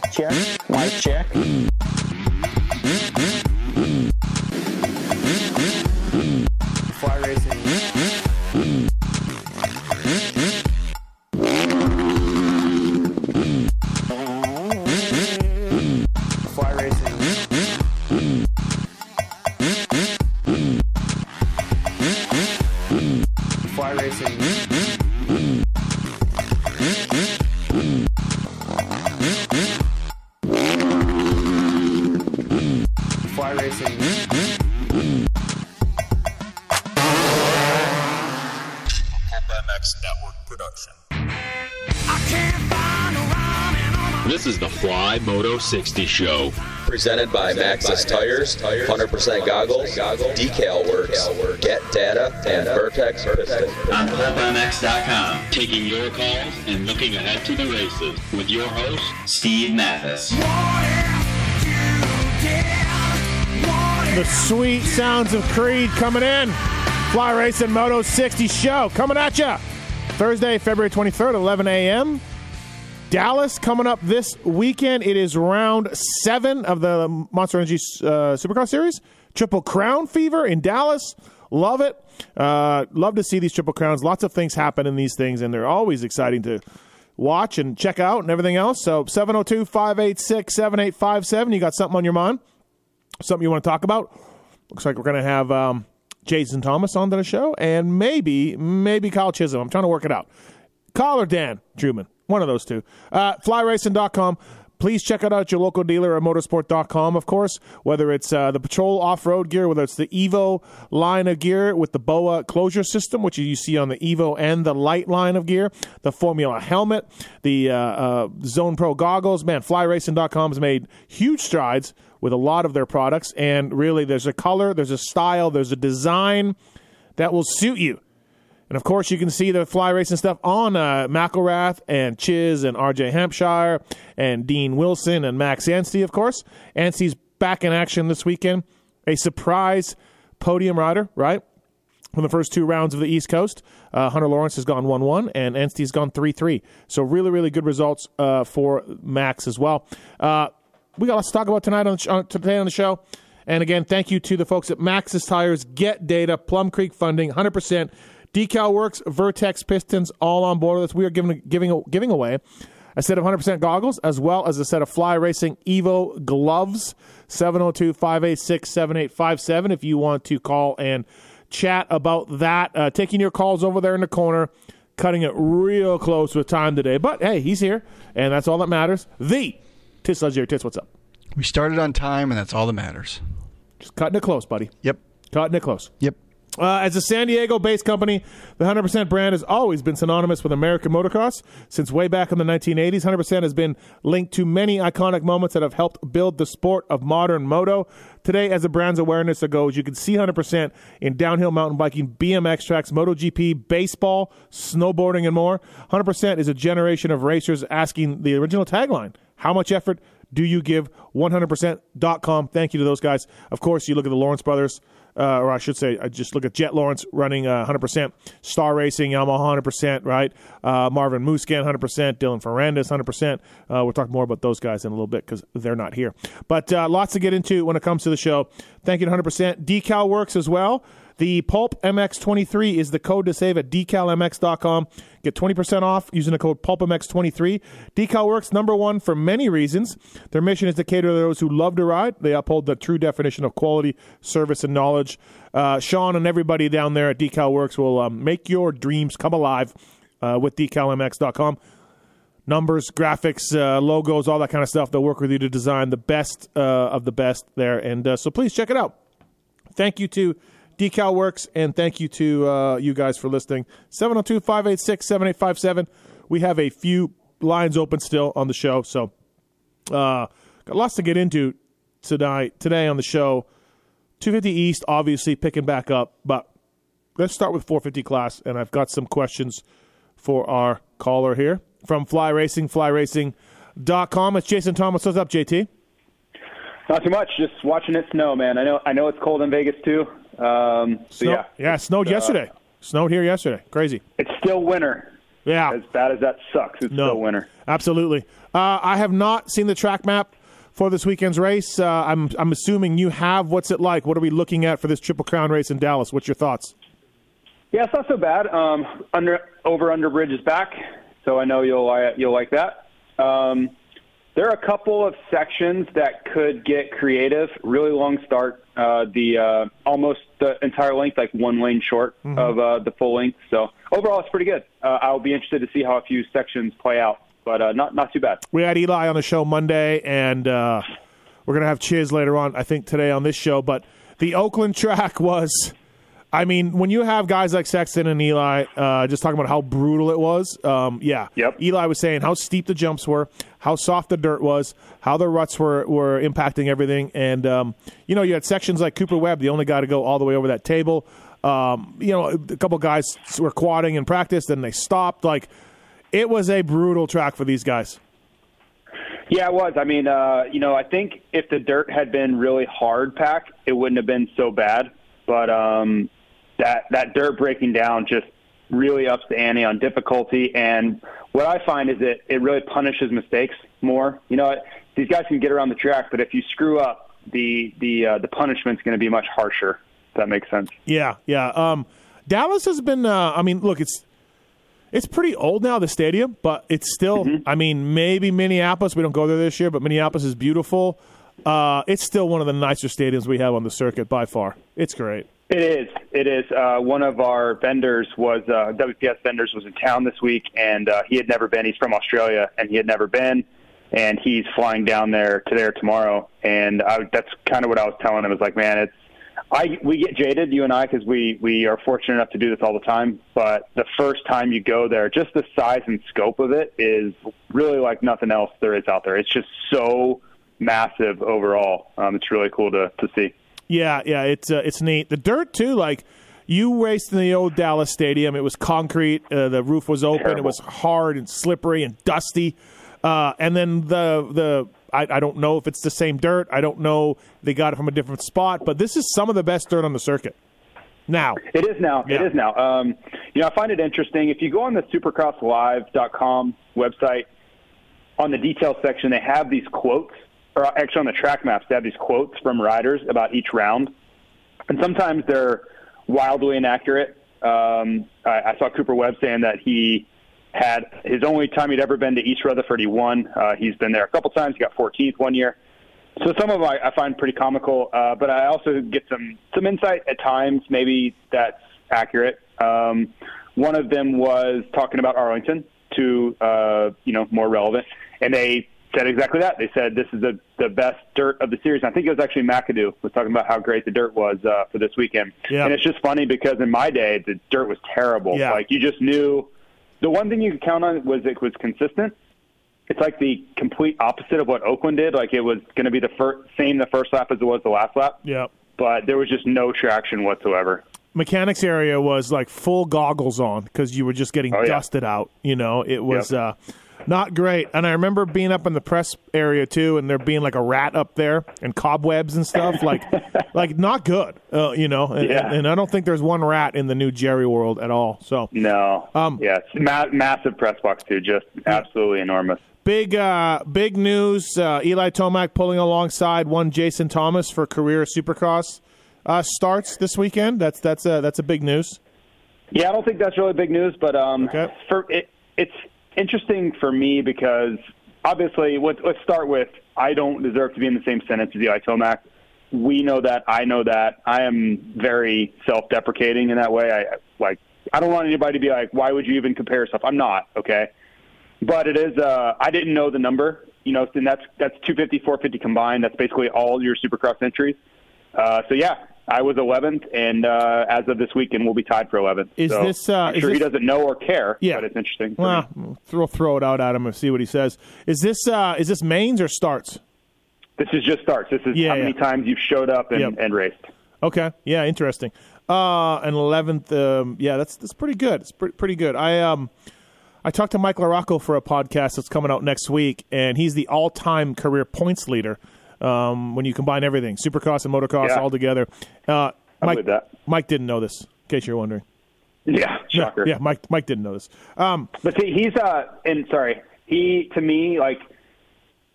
check, check. Mic check. 360 show. Presented by Maxxis Tires, 100% goggles, decal works, get data, and Vertex Piston. On PulpMX.com, taking your calls and looking ahead to the races with your host, Steve Matthes. The sweet sounds of Creed coming in. Fly Racing Moto 60 show coming at you Thursday, February 23rd, 11 a.m. Dallas coming up this weekend. It is round seven of the Monster Energy uh, Supercross Series. Triple Crown Fever in Dallas. Love it. Uh, love to see these Triple Crowns. Lots of things happen in these things, and they're always exciting to watch and check out and everything else. So 702 586 7857. You got something on your mind? Something you want to talk about? Looks like we're going to have um, Jason Thomas on the show, and maybe, maybe Kyle Chisholm. I'm trying to work it out. Caller Dan Truman, one of those two. Uh, flyracing.com. Please check it out your local dealer at motorsport.com, of course, whether it's uh, the Patrol off road gear, whether it's the Evo line of gear with the BOA closure system, which you see on the Evo and the Light line of gear, the Formula helmet, the uh, uh, Zone Pro goggles. Man, flyracing.com has made huge strides with a lot of their products, and really there's a color, there's a style, there's a design that will suit you. And of course, you can see the fly racing stuff on uh, McElrath and Chiz and RJ Hampshire and Dean Wilson and Max Anstie, of course. Anstie's back in action this weekend. A surprise podium rider, right? From the first two rounds of the East Coast, uh, Hunter Lawrence has gone 1 1 and Anstie's gone 3 3. So, really, really good results uh, for Max as well. Uh, we got lots to talk about tonight on, on today on the show. And again, thank you to the folks at Maxxis Tires, Get Data, Plum Creek Funding, 100%. Decal Works, Vertex Pistons, all on board with us. We are giving giving giving away a set of 100% goggles as well as a set of Fly Racing Evo gloves. 702-586-7857 if you want to call and chat about that. Uh, taking your calls over there in the corner, cutting it real close with time today. But hey, he's here, and that's all that matters. The Tis Legendary Tits, what's up? We started on time, and that's all that matters. Just cutting it close, buddy. Yep. Cutting it close. Yep. Uh, as a San Diego based company, the 100% brand has always been synonymous with American motocross. Since way back in the 1980s, 100% has been linked to many iconic moments that have helped build the sport of modern moto. Today, as the brand's awareness goes, you can see 100% in downhill mountain biking, BMX tracks, MotoGP, baseball, snowboarding, and more. 100% is a generation of racers asking the original tagline How much effort do you give 100%.com? Thank you to those guys. Of course, you look at the Lawrence brothers uh, or I should say, I just look at Jett Lawrence running uh, 100%, Star Racing, Yamaha 100%, right? Uh, Marvin Musquin 100%, Dylan Ferrandis 100%. Uh, we'll talk more about those guys in a little bit because they're not here. But uh, lots to get into when it comes to the show. Thank you to 100%. Decal works as well. The Pulp MX23 is the code to save at decalmx.com. Get 20% off using the code PulpMX23. Decal works number one for many reasons. Their mission is to cater to those who love to ride. They uphold the true definition of quality, service, and knowledge. Uh, Sean and everybody down there at Decal Works will um, make your dreams come alive uh, with decalmx.com. Numbers, graphics, uh, logos, all that kind of stuff. They'll work with you to design the best uh, of the best there. And uh, so please check it out. Thank you to Decal Works, and thank you to uh, you guys for listening. 702 586 7857. We have a few lines open still on the show, so uh, got lots to get into tonight, today on the show. 250 East, obviously, picking back up, but let's start with 450 class, and I've got some questions for our caller here from Fly Racing, flyracing.com. It's Jason Thomas. What's up, JT? Not too much. Just watching it snow, man. I know. I know it's cold in Vegas too. Um, so yeah, yeah, it snowed uh, yesterday. Snowed here yesterday. Crazy. it's still winter. Yeah. As bad as that sucks, it's No. still winter. Absolutely. Uh, I have not seen the track map for this weekend's race. Uh, I'm I'm assuming you have. What's it like? What are we looking at for this Triple Crown race in Dallas? What's your thoughts? Yeah, it's not so bad. Um, under over under bridge is back, so I know you'll you'll like that. Um, there are a couple of sections that could get creative. Really long start. Uh, the uh, almost the entire length, like one lane short of uh, the full length. So overall, it's pretty good. Uh, I'll be interested to see how a few sections play out, but uh, not not too bad. We had Eli on the show Monday, and uh, we're gonna have Chiz later on. I think today on this show, but the Oakland track was. I mean, when you have guys like Sexton and Eli, uh, just talking about how brutal it was, um, yeah. Yep. Eli was saying how steep the jumps were, how soft the dirt was, how the ruts were, were impacting everything. And, um, you know, you had sections like Cooper Webb, the only guy to go all the way over that table. Um, you know, a couple guys were quadding in practice, then they stopped. Like, it was a brutal track for these guys. Yeah, it was. I mean, uh, you know, I think if the dirt had been really hard packed, it wouldn't have been so bad. But um, that that dirt breaking down just really ups the ante on difficulty. And what I find is that it really punishes mistakes more. You know, these guys can get around the track, but if you screw up, the the uh, the punishment's going to be much harsher. If that makes sense. Yeah, yeah. Um, Dallas has been. Uh, I mean, look, it's it's pretty old now, the stadium, but it's still. I mean, maybe Minneapolis. We don't go there this year, but Minneapolis is beautiful. Uh, it's still one of the nicer stadiums we have on the circuit by far. It's great. It is. It is. Uh, one of our vendors was uh, WPS vendors was in town this week, and uh, he had never been. He's from Australia, and he had never been, and he's flying down there today or tomorrow. And I, that's kind of what I was telling him. Is like, man, it's I we get jaded, you and I, because we we are fortunate enough to do this all the time. But the first time you go there, just the size and scope of it is really like nothing else there is out there. It's just so massive overall. Um, it's really cool to to see. Yeah, yeah, it's uh, it's neat. The dirt too, like you raced in the old Dallas Stadium. It was concrete. Uh, the roof was open. It was hard and slippery and dusty. Uh, and then the the I, I don't know if it's the same dirt. I don't know they got it from a different spot. But this is some of the best dirt on the circuit. Now, It is now. Yeah. It is now. Um, you know, I find it interesting. If you go on the supercrosslive.com website, on the details section, they have these quotes, or actually on the track maps, they have these quotes from riders about each round. And sometimes they're wildly inaccurate. Um, I, I saw Cooper Webb saying that he had his only time he'd ever been to East Rutherford, he won. Uh, he's been there a couple times. He got 14th one year. So some of them I, I find pretty comical, uh, but I also get some some insight at times. Maybe that's accurate. Um, one of them was talking about Arlington, to uh, you know more relevant, and they said exactly that. They said this is the the best dirt of the series. And I think it was actually McAdoo was talking about how great the dirt was uh, for this weekend. Yeah. And it's just funny because in my day the dirt was terrible. Yeah. Like you just knew the one thing you could count on was it was consistent it's like the complete opposite of what Oakland did. Like it was going to be the fir- same the first lap as it was the last lap, yeah. but there was just no traction whatsoever. mechanics area was like full goggles on because you were just getting Oh, yeah. dusted out. You know, it was Yep. uh, not great. And I remember being up in the press area too, and there being like a rat up there and cobwebs and stuff. Like, like not good. Uh, you know, and, Yeah. and I don't think there's one rat in the new Jerry world at all. So No, Um, yeah, ma- massive press box too, just absolutely enormous. big, uh, big news. Uh, Eli Tomac pulling alongside one Jason Thomas for career Supercross uh, starts this weekend. That's that's a that's a big news. Yeah, I don't think that's really big news, but um, Okay. for it, it's interesting for me because obviously, let's, let's start with I don't deserve to be in the same sentence as Eli Tomac. We know that. I know that. I am very self-deprecating in that way. I like. I don't want anybody to be like, "Why would you even compare yourself?" I'm not okay, but it is. Uh, I didn't know the number. You know, and that's that's 250, 450 combined. That's basically all your Supercross entries. Uh, so yeah, I was 11th, and uh, as of this weekend, we'll be tied for 11th. Is So this, uh, I'm is sure he doesn't know or care. Yeah. but it's interesting. Well, me. throw throw it out at him and see what he says. Is this uh, is this mains or starts? This is just starts. This is Yeah, how many times you've showed up and, Yep. and raced. Okay, yeah, interesting. Uh, and eleventh, um, yeah, that's that's pretty good. It's pretty pretty good. I um, I talked to Mike LaRocco for a podcast that's coming out next week, and he's the all-time career points leader. Um, when you combine everything, Supercross and motocross Yeah. all together. Uh, Mike. Mike didn't know this, in case you're wondering. Yeah, shocker. Yeah, Mike Mike didn't know this. Um, But see, he's uh, and sorry, he to me like,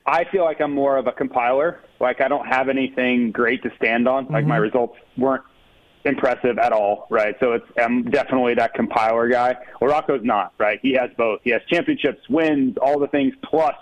I feel like I'm more of a compiler. Like I don't have anything great to stand on. Like my results weren't impressive at all, right? So it's I'm definitely that compiler guy. Well, Rocco's not, right? He has both. He has championships, wins, all the things, plus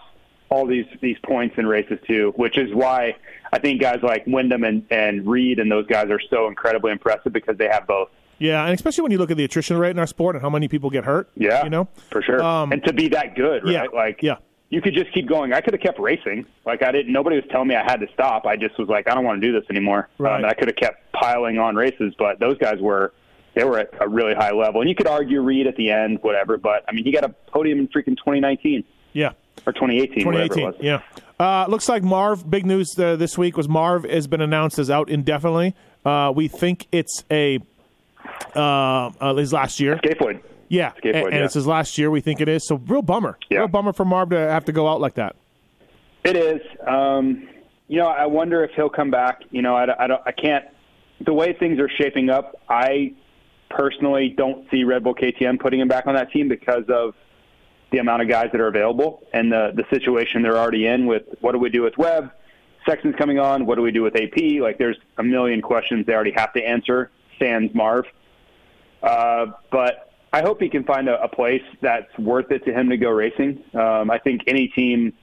all these these points in races too, which is why I think guys like Windham and and Reed and those guys are so incredibly impressive because they have both. yeah, and especially when you look at the attrition rate in our sport and how many people get hurt. Yeah, you know. for sure. Um, and to be that good, right? yeah, Like, yeah. you could just keep going. I could have kept racing. Like, I didn't. Nobody was telling me I had to stop. I just was like, I don't want to do this anymore. Right. Um, and I could have kept piling on races, but those guys were. They were at a really high level, and you could argue Reed at the end, whatever. But I mean, he got a podium in freaking 2019 Yeah. Or 2018, whatever it 2018. was. Yeah. Uh, looks like Marv. Big news uh, this week was Marv has been announced as out indefinitely. Uh, we think it's a uh, uh, his last year. Yeah, Skateboard, and, and yeah. it's his last year. We think it is. So real bummer. Yeah. Real bummer for Marv to have to go out like that. It is. Um, you know, I wonder if he'll come back. You know, I, I don't. I can't. The way things are shaping up, I personally don't see Red Bull KTM putting him back on that team because of the amount of guys that are available and the the situation they're already in. With what do we do with Webb? Sexton's coming on. What do we do with AP? Like, there's a million questions they already have to answer. Sans Marv. Uh, but I hope he can find a, a place that's worth it to him to go racing. Um, I think any team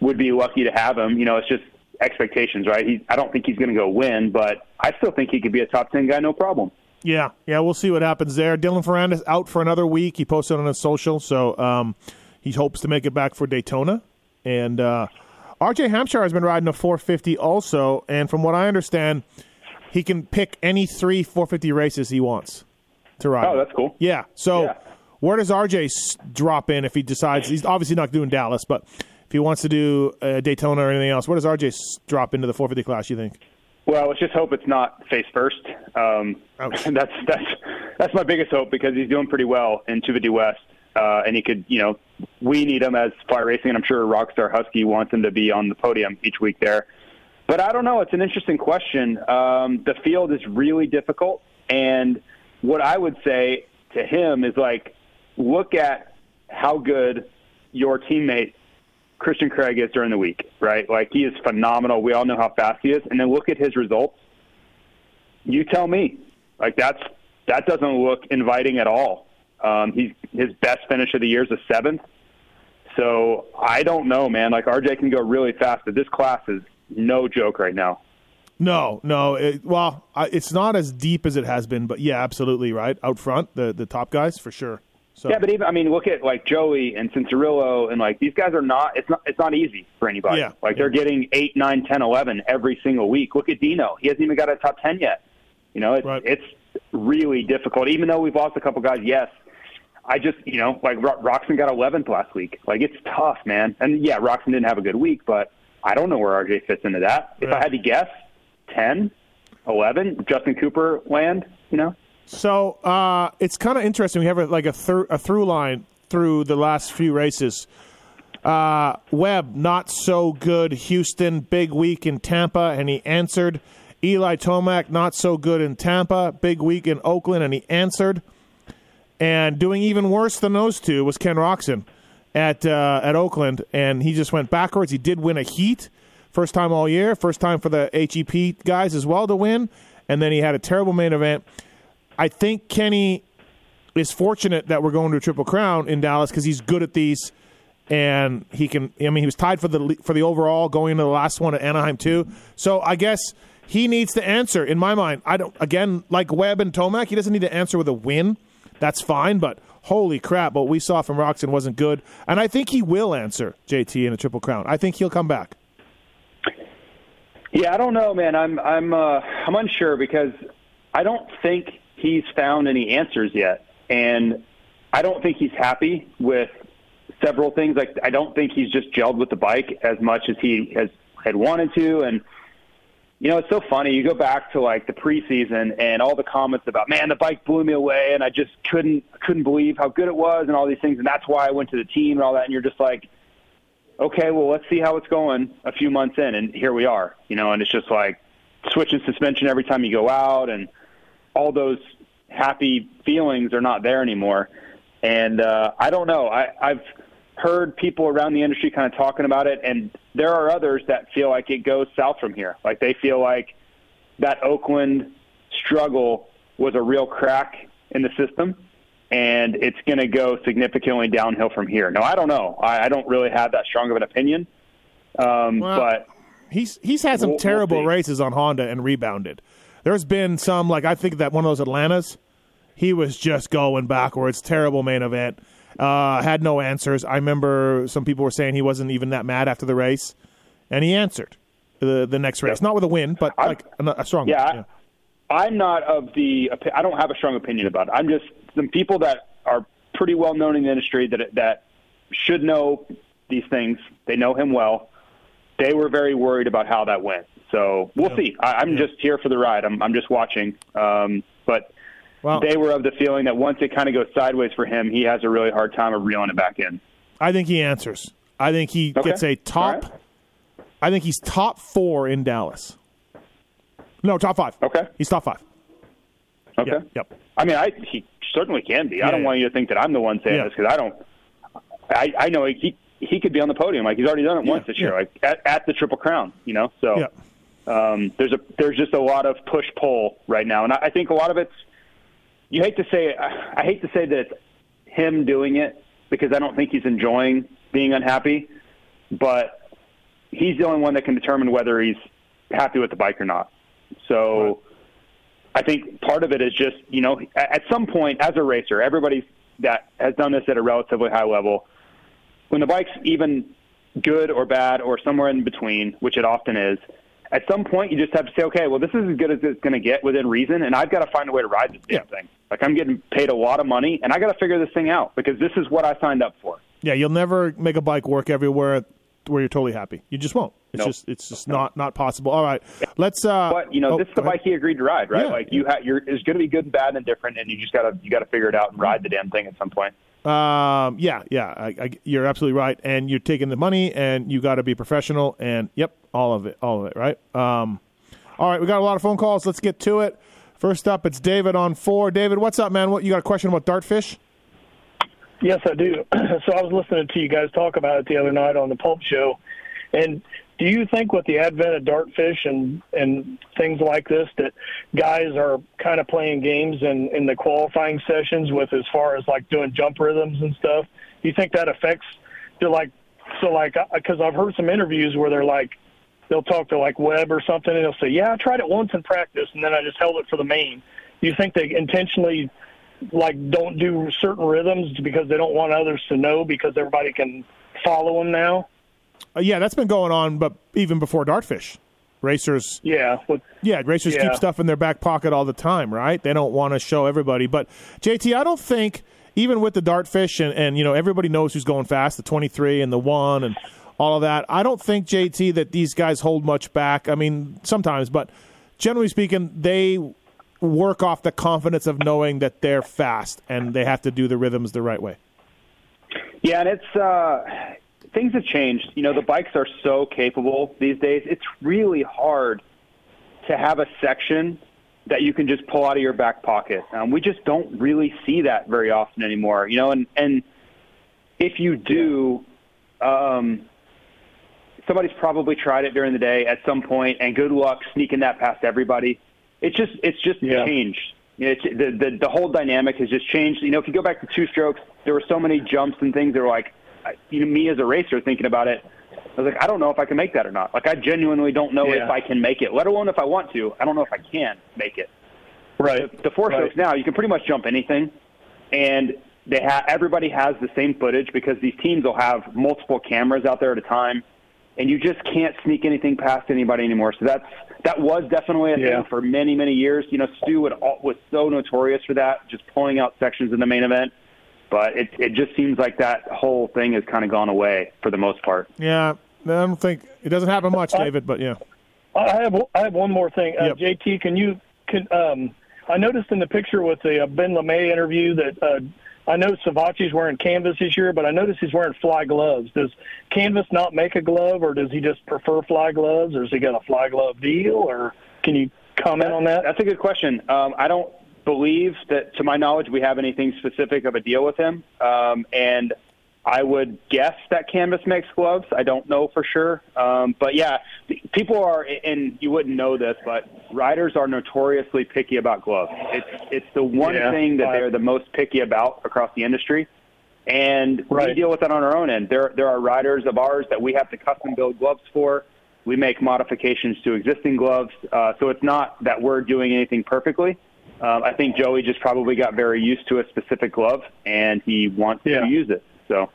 would be lucky to have him. You know, it's just expectations, right? He, I don't think he's going to go win, but I still think he could be a top ten guy, no problem. Yeah, yeah, we'll see what happens there. Dylan Ferrandis out for another week. He posted on his social, so um, he hopes to make it back for Daytona. And uh, RJ Hampshire has been riding a 450 also, and from what I understand, he can pick any three 450 races he wants to ride. Oh, that's cool. Yeah. So Yeah. where does RJ drop in if he decides he's obviously not doing Dallas, but if he wants to do uh, Daytona or anything else, where does RJ drop into the 450 class? You think? Well, let's just hope it's not face first. Um, that's that's that's my biggest hope because he's doing pretty well in 250 West, uh, and he could, you know, we need him as fly racing, and I'm sure Rockstar Husky wants him to be on the podium each week there. But I don't know. It's an interesting question. Um, the field is really difficult, and what I would say to him is like, look at how good your teammate Christian Craig is during the week, right? Like he is phenomenal. We all know how fast he is, and then look at his results. You tell me, like that's that doesn't look inviting at all. Um, he's his best finish of the year is a seventh. So I don't know, man. Like RJ can go really fast, but this class is no joke right now. No, no. It, well, I, it's not as deep as it has been, but yeah, absolutely right out front, the the top guys for sure. So Yeah, but even I mean, look at like Joey and Cianciarulo, and like these guys are not. It's not. It's not easy for anybody. Yeah. Like they're getting eight, nine, ten, eleven every single week. Look at Dino. He hasn't even got a top ten yet. You know, it's Right. it's really difficult. Even though we've lost a couple guys, yes. I just, you know, like Ro- Roczen got 11th last week. Like it's tough, man. And yeah, Roczen didn't have a good week, but I don't know where RJ fits into that. If. I had to guess, 10, 11, Justin Cooper land. You know. So uh, it's kind of interesting. We have a, like a, thir- a through line through the last few races. Uh, Webb not so good. Houston big week in Tampa, and he answered. Eli Tomac not so good in Tampa, big week in Oakland, and he answered. And doing even worse than those two was Ken Roczen at uh, at Oakland, and he just went backwards. He did win a heat, first time all year, first time for the HEP guys as well to win, and then he had a terrible main event. I think Kenny is fortunate that we're going to a triple crown in Dallas because he's good at these, and he can. I mean, he was tied for the for the overall going into the last one at Anaheim too. So I guess he needs to answer. In my mind, I don't. Again, like Webb and Tomac, he doesn't need to answer with a win. That's fine, but holy crap, what we saw from Roczen wasn't good, and I think he will answer JT in a triple crown. I think he'll come back. Yeah, I don't know, man. I'm I'm uh, I'm unsure because I don't think he's found any answers yet, and I don't think he's happy with several things. Like I don't think he's just gelled with the bike as much as he has had wanted to, and you know it's so funny. You go back to like the preseason and all the comments about, man, the bike blew me away, and I just couldn't couldn't believe how good it was, and all these things, and that's why I went to the team and all that. And you're just like, okay, well, let's see how it's going a few months in, and here we are, you know, and it's just like switching suspension every time you go out, and all those happy feelings are not there anymore. And uh, I don't know. I, I've heard people around the industry kind of talking about it, and there are others that feel like it goes south from here. Like they feel like that Oakland struggle was a real crack in the system, and it's going to go significantly downhill from here. No, I don't know. I, I don't really have that strong of an opinion. Um, Well, but He's he's had some We'll- we'll terrible races on Honda and rebounded. There's been some like I think that one of those Atlantas, he was just going backwards. Terrible main event. Uh, had no answers. I remember some people were saying he wasn't even that mad after the race, and he answered the the next race, not with a win, but I- like a, a strong. Yeah, I'm not of the. I don't have a strong opinion about it. I'm just some people that are pretty well known in the industry that that should know these things. They know him well. They were very worried about how that went. So we'll Yeah. see. I, I'm Yeah. just here for the ride. I'm, I'm just watching. Um, but Well, they were of the feeling that once it kind of goes sideways for him, he has a really hard time of reeling it back in. I think he answers. I think he Okay. gets a top. Right. I think he's top four in Dallas. No, top five. Okay. He's top five. Okay. Yep. Yep. I mean, I he certainly can be. Yeah, I don't want you to think that I'm the one saying this because I don't. I I know he he could be on the podium like he's already done it once this year, like at, at the Triple Crown. You know, so Yeah. Um, there's a there's just a lot of push pull right now, and I, I think a lot of it's. You hate to say I, I hate to say that it's him doing it because I don't think he's enjoying being unhappy, but he's the only one that can determine whether he's happy with the bike or not. So. I think part of it is just, you know, at some point as a racer, everybody that has done this at a relatively high level, when the bike's even good or bad or somewhere in between, which it often is, at some point you just have to say, okay, well, this is as good as it's going to get within reason, and I've got to find a way to ride this damn Yeah. thing. Like I'm getting paid a lot of money, and I got to figure this thing out because this is what I signed up for. Yeah, you'll never make a bike work everywhere where you're totally happy. You just won't. It's Nope. just it's just not not possible. All right, let's. Uh, But you know, oh, this is the go ahead. bike he agreed to ride, right? Yeah. Like you, ha- you're, it's going to be good and bad and different, and you just gotta you gotta figure it out and ride the damn thing at some point. Um, yeah, yeah, I, I, you're absolutely right, and you're taking the money, and you got to be professional, and yep, all of it, all of it, right? Um, all right, we got a lot of phone calls. Let's get to it. First up, it's David on four. David, what's up, man? What you got a question about dartfish? Yes, I do. so I was listening to you guys talk about it the other night on the Pulp Show, and do you think with the advent of dartfish and and things like this that guys are kind of playing games in in the qualifying sessions with as far as like doing jump rhythms and stuff? Do you think that affects to like so like because I've heard some interviews where they're like they'll talk to like Webb or something and they'll say, "Yeah, I tried it once in practice and then I just held it for the main." Do you think they intentionally like don't do certain rhythms because they don't want others to know because everybody can follow them now? Uh, yeah, that's been going on, but even before dartfish, racers Yeah, Yeah, racers Yeah. keep stuff in their back pocket all the time, right? They don't want to show everybody. But JT, I don't think even with the dartfish and, and you know everybody knows who's going fast, the twenty three and the one and all of that. I don't think JT that these guys hold much back. I mean, sometimes, but generally speaking, they work off the confidence of knowing that they're fast and they have to do the rhythms the right way. Yeah, and it's uh, things have changed. You know, the bikes are so capable these days. It's really hard to have a section that you can just pull out of your back pocket. Um, we just don't really see that very often anymore. You know, and and if you do, um, somebody's probably tried it during the day at some point, and good luck sneaking that past everybody. It's just it's just Yeah. changed. It's, the, the the whole dynamic has just changed. You know, if you go back to two strokes, there were so many jumps and things that were like, I- you know, me as a racer thinking about it, I was like, I don't know if I can make that or not. Like, I genuinely don't know Yeah. if I can make it, let alone if I want to. I don't know if I can make it. right. The four Right. strokes now, you can pretty much jump anything, and they ha- everybody has the same footage because these teams will have multiple cameras out there at a time, and you just can't sneak anything past anybody anymore. So that's that was definitely a Yeah. thing for many many years. You know, Stu would, was so notorious for that, just pulling out sections in the main event. But it it just seems like that whole thing has kind of gone away for the most part. Yeah, I don't think it doesn't happen much, David. But yeah, I have I have one more thing. Uh, Yep. JT, can you can um I noticed in the picture with the uh, Ben LeMay interview that uh, I know Savatgy's wearing canvas this year, but I noticed he's wearing fly gloves. Does canvas not make a glove, or does he just prefer fly gloves, or has he got a fly glove deal, or can you comment on that? That's a good question. Um, I don't believe that, to my knowledge, we have anything specific of a deal with him. Um, and I would guess that Canvas makes gloves. I don't know for sure. Um, but yeah, people are, and you wouldn't know this, but riders are notoriously picky about gloves. It's, it's the one Yeah, thing that they're the most picky about across the industry. And we deal with that on our own end. There, there are riders of ours that we have to custom build gloves for. We make modifications to existing gloves. Uh, so it's not that we're doing anything perfectly. Um, I think Joey just probably got very used to a specific glove and he wants Yeah. to use it. So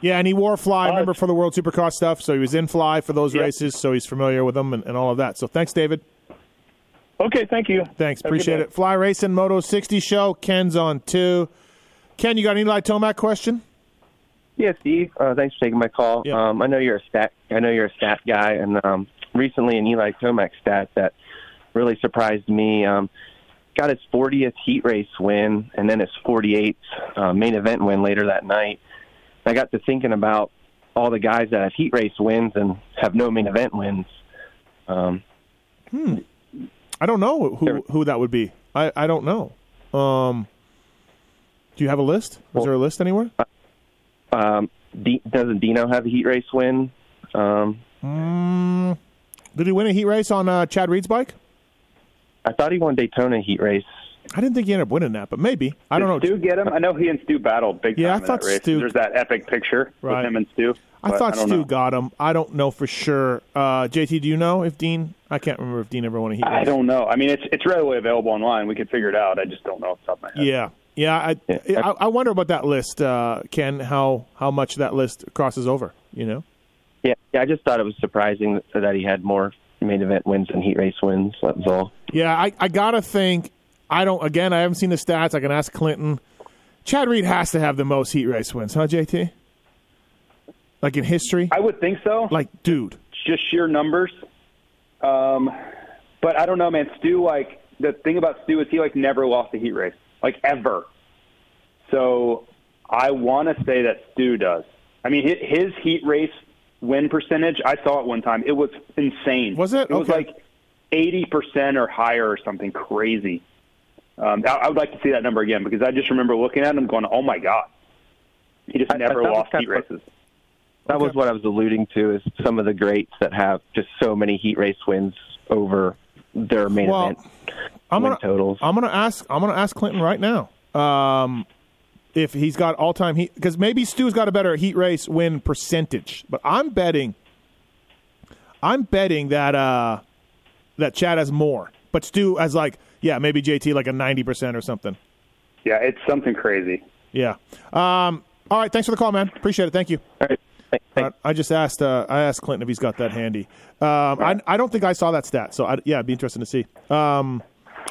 Yeah, and he wore fly, Uh, remember, for the World Supercross stuff. So he was in fly for those Yep. races, so he's familiar with them and, and all of that. So thanks, David. Okay, thank you. Thanks, Have appreciate it. Fly Racing Moto 60 show. Ken's on two. Ken, you got an Eli Tomac question? Yeah, Steve. Uh, thanks for taking my call. Yeah. Um, I know you're a stat. I know you're a stat guy, and um, recently an Eli Tomac stat that really surprised me. Um, got his 40th heat race win, and then his 48th uh, main event win later that night. I got to thinking about all the guys that have heat race wins and have no main event wins. Um, I don't know who who that would be. I, I don't know. Um, do you have a list? Was there a list anywhere? um, D- doesn't Dino have a heat race win? Um, Mm, did he win a heat race on uh, Chad Reed's bike? I thought he won Daytona heat race. I didn't think he ended up winning that, but maybe. I don't know. Did Stu get him? I know he and Stu battled big time Yeah, I in thought that race. Stu- There's that epic picture Right. with him and Stu. I thought I Stu know. got him. I don't know for sure. Uh, JT, do you know if Dean? I can't remember if Dean ever won a heat race. I don't know. I mean, it's it's readily available online. We could figure it out. I just don't know off the top of my head. Yeah, yeah. I, Yeah. I I wonder about that list, uh, Ken. How how much that list crosses over? You know. Yeah, yeah, I just thought it was surprising that, that he had more main event wins and heat race wins. That was all. Yeah, I, I gotta think. I don't. Again, I haven't seen the stats. I can ask Clinton. Chad Reed has to have the most heat race wins, huh, JT? Like in history. I would think so. Like, dude. Just sheer numbers. Um, but I don't know, man. Stu, like the thing about Stu is he like never lost a heat race, like ever. So I want to say that Stu does. I mean, his heat race win percentage. I saw it one time. It was insane. Was it? It was Okay. like eighty percent or higher, or something crazy. Um, I, I would like to see that number again because I just remember looking at him going, "Oh my god." He just I- I never thought lost kind heat of- races. That Okay. was what I was alluding to. Is some of the greats that have just so many heat race wins over their main Well, event I'm gonna totals. I'm gonna ask I'm gonna ask Clinton right now. Um, if he's got all time heat because maybe Stu's got a better heat race win percentage, but I'm betting I'm betting that uh that Chad has more, but Stu has like yeah maybe JT like a ninety percent or something. Yeah, it's something crazy. Yeah. Um. All right. Thanks for the call, man. Appreciate it. Thank you. All right. I just asked. Uh, I asked Clinton if he's got that handy. Um, I, I don't think I saw that stat. So I, yeah, it'd be interesting to see. Um,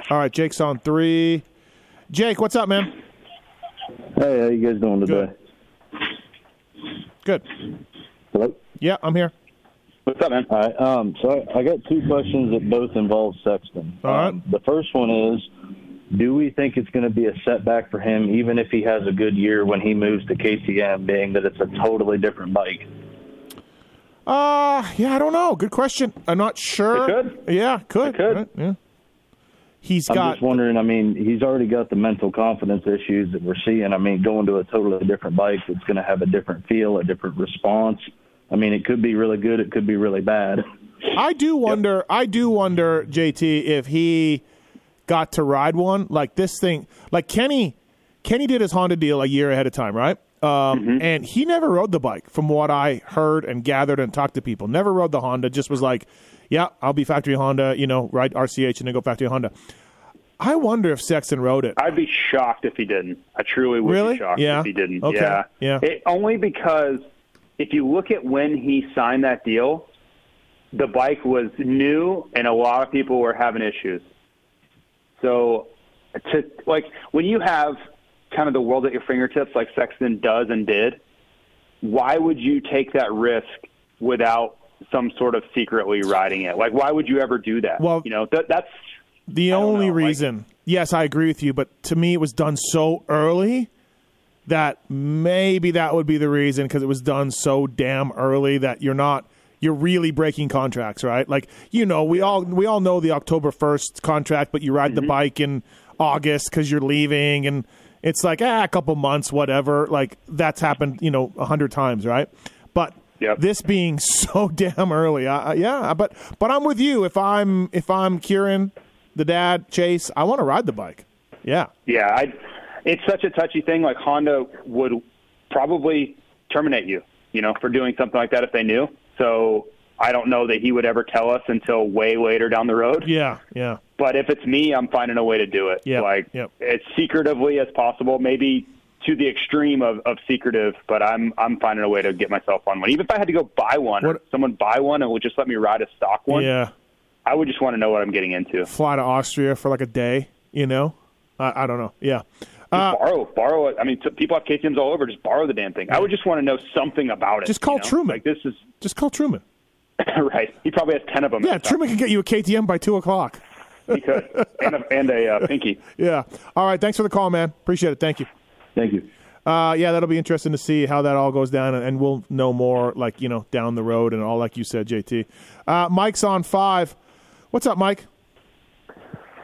all right, Jake's on three. Jake, what's up, man? Hey, how you guys doing today? Good. Hello. Yeah, I'm here. What's up, man? All right. Um, so I, I got two questions that both involve Sexton. All right. Um, the first one is, do we think it's going to be a setback for him, even if he has a good year when he moves to KTM, being that it's a totally different bike? Uh, yeah, I don't know. Good question. I'm not sure. It could. Yeah, could. It could. Right, Yeah. He's I'm got. just wondering. I mean, he's already got the mental confidence issues that we're seeing. I mean, going to a totally different bike that's going to have a different feel, a different response. I mean, it could be really good. It could be really bad. I do wonder. I do wonder, JT, if he got to ride one like this thing. Like Kenny, Kenny did his Honda deal a year ahead of time, right? Um, And he never rode the bike, from what I heard and gathered and talked to people. Never rode the Honda. Just was like, yeah, I'll be factory Honda. You know, ride RCH and then go factory Honda. I wonder if Sexton wrote it. I'd be shocked if he didn't. I truly would Really? be shocked Yeah. if he didn't. Okay. Yeah. Yeah. It, only because if you look at when he signed that deal, the bike was new and a lot of people were having issues. So to like when you have kind of the world at your fingertips like Sexton does and did, why would you take that risk without some sort of secretly riding it? Like why would you ever do that? Well- you know, that that's The only know, like- reason, yes, I agree with you, but to me, it was done so early that maybe that would be the reason because it was done so damn early that you're not you're really breaking contracts, right? Like you know, we all we all know the October first contract, but you ride the bike in August because you're leaving, and it's like ah, a couple months, whatever. Like that's happened, you know, a hundred times, right? But this being so damn early, I, I- yeah. But but I'm with you. If I'm if I'm Kieran, the dad, Chase, I want to ride the bike. Yeah. Yeah, I, it's such a touchy thing. Like Honda would probably terminate you, you know, for doing something like that if they knew. So I don't know that he would ever tell us until way later down the road. Yeah, yeah. But if it's me, I'm finding a way to do it. Yeah, like yep. as secretively as possible, maybe to the extreme of, of secretive. But I'm I'm finding a way to get myself on one. Even if I had to go buy one, or someone buy one and would just let me ride a stock one. Yeah. I would just want to know what I'm getting into. Fly to Austria for like a day, you know? I, I don't know. Yeah. Uh, borrow, borrow it. I mean, t- people have KTM's all over. Just borrow the damn thing. I would just want to know something about it. Just call you know? Truman. Like this is Just call Truman. right. He probably has ten of them. Yeah, Truman can get you a KTM by two o'clock. He could, and a, and a uh, pinky. Yeah. All right. Thanks for the call, man. Appreciate it. Thank you. Thank you. Uh, yeah, that'll be interesting to see how that all goes down, and, and we'll know more, like you know, down the road and all, like you said, JT. Uh, Mike's on five. What's up, Mike?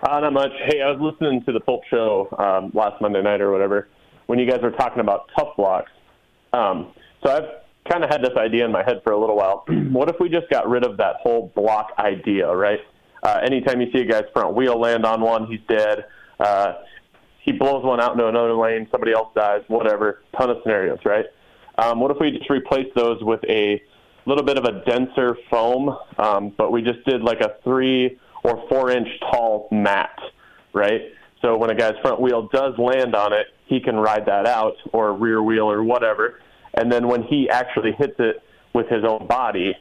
Uh, not much. Hey, I was listening to the Pulp Show um, last Monday night or whatever when you guys were talking about Tuff Blox. Um, so I've kind of had this idea in my head for a little while. what if we just got rid of that whole block idea, right? Uh, anytime you see a guy's front wheel land on one, he's dead. Uh, he blows one out into another lane, somebody else dies, whatever. Ton of scenarios, right? Um, what if we just replaced those with a little bit of a denser foam, um, but we just did like a three or four inch tall mat, right? So when a guy's front wheel does land on it, he can ride that out or rear wheel or whatever. And then when he actually hits it with his own body,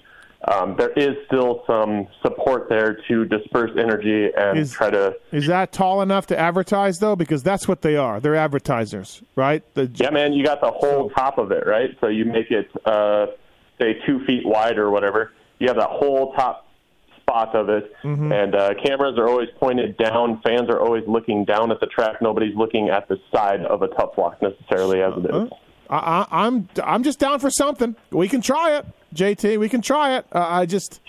um, there is still some support there to disperse energy and Is- try to Is that tall enough to advertise though? Because that's what they are. They're advertisers, right? The, Yeah, man, you got the whole top of it, right? So you make it, uh, say, two feet wide or whatever. You have that whole top spot of it, Mhm. and uh, cameras are always pointed down. Fans are always looking down at the track. Nobody's looking at the side of a tough block necessarily as it is. I, I, I'm I'm just down for something. We can try it, JT. We can try it. Uh, I just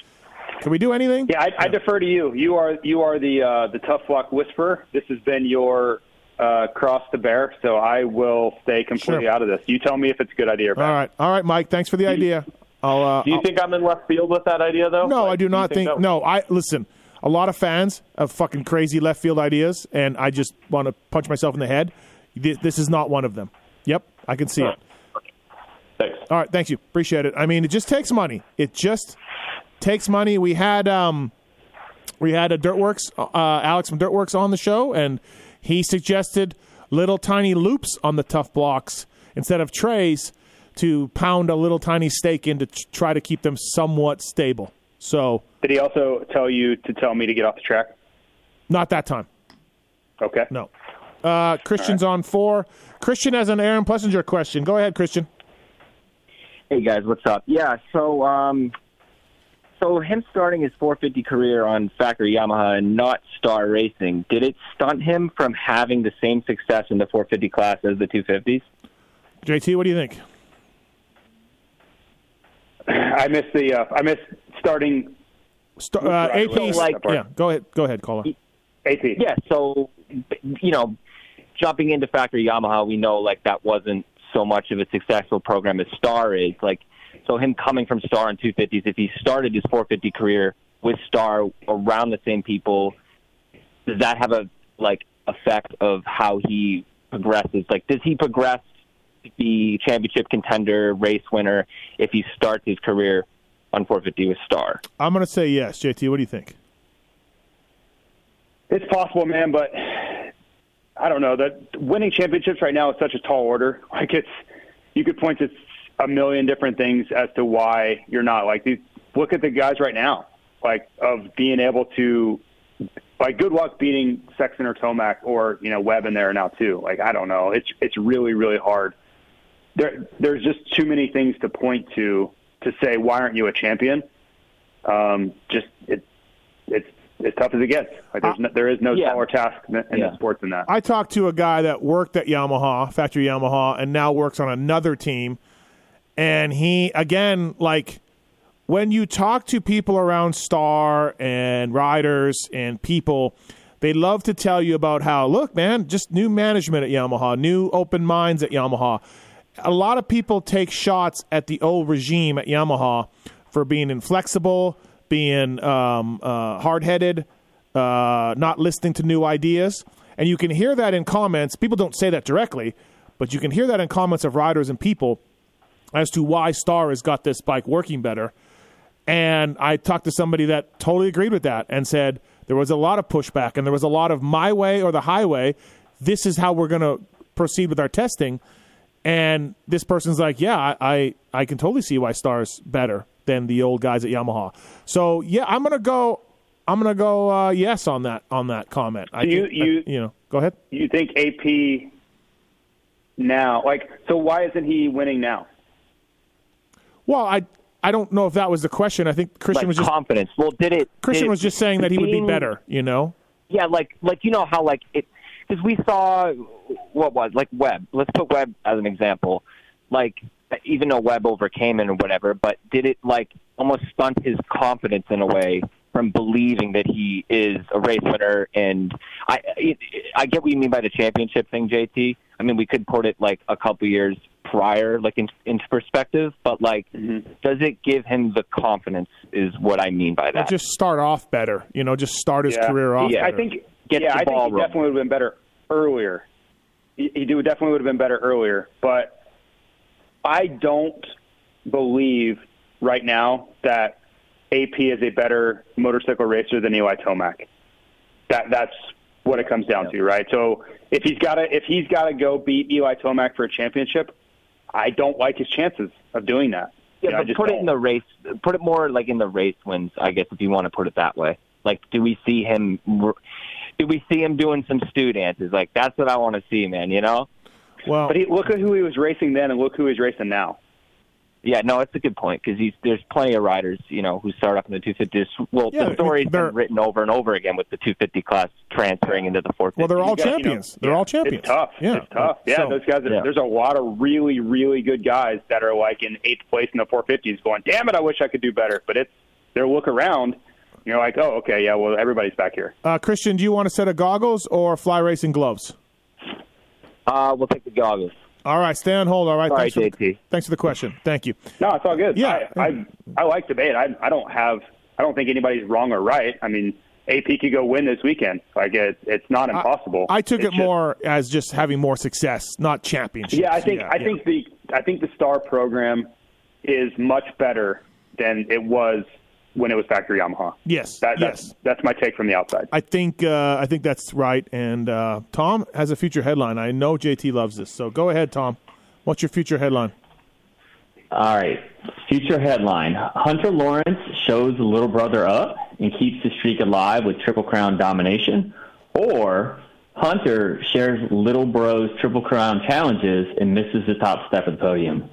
can we do anything? Yeah, I, I defer to you. You are you are the uh, the tough luck whisperer. This has been your uh, cross to bear, so I will stay completely Sure. out of this. You tell me if it's a good idea or bad. All right, all right, Mike. Thanks for the idea. I'll. Uh, Do you I'll- think I'm in left field with that idea, though? No, Like, I do not think. that- No, I listen. A lot of fans have fucking crazy left field ideas, and I just want to punch myself in the head. This, this is not one of them. Yep, I can see it. All right, thank you. Appreciate it. I mean, it just takes money. It just takes money. We had um, we had a Dirt Wurx, uh, Alex from Dirt Wurx on the show, and he suggested little tiny loops on the Tuff Blox instead of trays to pound a little tiny stake in to t- try to keep them somewhat stable. So Did he also tell you to tell me to get off the track? not that time. Okay. No. Uh, Christian's on four. Christian has an Aaron Plessinger question. Go ahead, Christian. Hey guys, what's up? Yeah, so um, so him starting his 450 career on factory Yamaha and not Star Racing, did it stunt him from having the same success in the 450 class as the 250s? JT, what do you think? I missed the uh, I missed starting. St- uh, AP, So, like- yeah, go ahead. Go ahead, caller. AP. Yeah, so you know, jumping into factory Yamaha, we know like that wasn't so much of a successful program as Star is. Like, so him coming from Star in 250s, if he started his 450 career with Star around the same people, does that have a like effect of how he progresses? Like, does he progress to be championship contender, race winner if he starts his career on 450 with Star? I'm going to say yes. JT, what do you think? It's possible, man, but I don't know. That winning championships right now is such a tall order. Like it's, you could point to a million different things as to why you're not like these. Look at the guys right now, like of being able to, like good luck beating Sexton or Tomac or you know Webb in there now too. Like I don't know. It's it's really really hard. There there's just too many things to point to to say why aren't you a champion. Um, just it it's as tough as it gets. Like there's uh, no, there is no Yeah. taller task in, in Yeah. the sports than that. I talked to a guy that worked at Yamaha, factory Yamaha, and now works on another team. And he, again, like when you talk to people around Star and riders and people, They love to tell you about how, look, man, just new management at Yamaha, new open minds at Yamaha. A lot of people take shots at the old regime at Yamaha for being inflexible, being um, uh, hard headed, uh, not listening to new ideas. And you can hear that in comments. People don't say that directly, but you can hear that in comments of riders and people as to why Star has got this bike working better. And I talked to somebody that totally agreed with that and said there was a lot of pushback and there was a lot of my way or the highway. This is how we're going to proceed with our testing. And this person's like, yeah, I, I, I can totally see why Star's better than the old guys at Yamaha. So yeah, I'm gonna go. I'm gonna go uh, yes on that on that comment. I Do you- think- you- I- you know, go ahead. You think AP now? Like, so why isn't he winning now? Well, I I don't know if that was the question. I think Christian like was just confidence. Well, did it? Christian did it- was just saying that he would be better. You know. Yeah, like like you know how like it because we saw what was like Webb. Let's put Webb as an example. Like even though Webb overcame it or whatever, but did it like almost stunt his confidence in a way from believing that he is a race winner? And I it, I get what you mean by the championship thing, JT. I mean we could put it like a couple years prior, like in, into perspective, but like mm-hmm. does it give him the confidence? Is what I mean by Or that. just start off better. You know, just start his Yeah. career off. He- I think. Get yeah, the I think he rolling. definitely would have been better earlier. He, he definitely would have been better earlier, but I don't believe right now that AP is a better motorcycle racer than Eli Tomac. That that's what it comes down to, right? So if he's got to if he's got to go beat Eli Tomac for a championship, I don't like his chances of doing that. Yeah, You know, but put it don't. in the race. Put it more like in the race wins, I guess, if you want to put it that way. Like, do we see him? Do we see him doing some stew dances? Like, that's what I want to see, man. You know? Well, but he, look at who he was racing then, and look who he's racing now. Yeah, no, it's a good point because there's plenty of riders, you know, who start up in the 250s. Well, Yeah, the story's they're- been written over and over again with the 250 class transferring into the 450. Well, they're all You got- you know, champions. they're all champions. It's tough. Yeah, It's tough. Yeah, So- those guys. Are, Yeah. There's a lot of really, really good guys that are like in eighth place in the 450s, going, "Damn it, I wish I could do better." But it's their look around. You're like, "Oh, okay, yeah. Well, everybody's back here." Uh, Christian, do you want a set of goggles or fly racing gloves? Uh, we'll take the goggles. All right, stay on hold. All right, All thanks, right, for the, thanks for the question. Thank you. No, it's all good. Yeah. I, I, I like debate. I, I don't have. I don't think anybody's wrong or right. I mean, AP could go win this weekend. Like it, it's not impossible. I took It's it just- more as just having more success, not championships. Yeah, I think Yeah, I yeah. think the I think the star program is much better than it was when it was factory Yamaha. Yes, That, that's yes. that's my take from the outside. I think uh, I think that's right. And uh, Tom has a future headline. I know JT loves this, so go ahead, Tom. What's your future headline? All right. Future headline Hunter Lawrence shows the little brother up and keeps the streak alive with Triple Crown domination. Or Hunter shares little bro's Triple Crown challenges and misses the top step of the podium.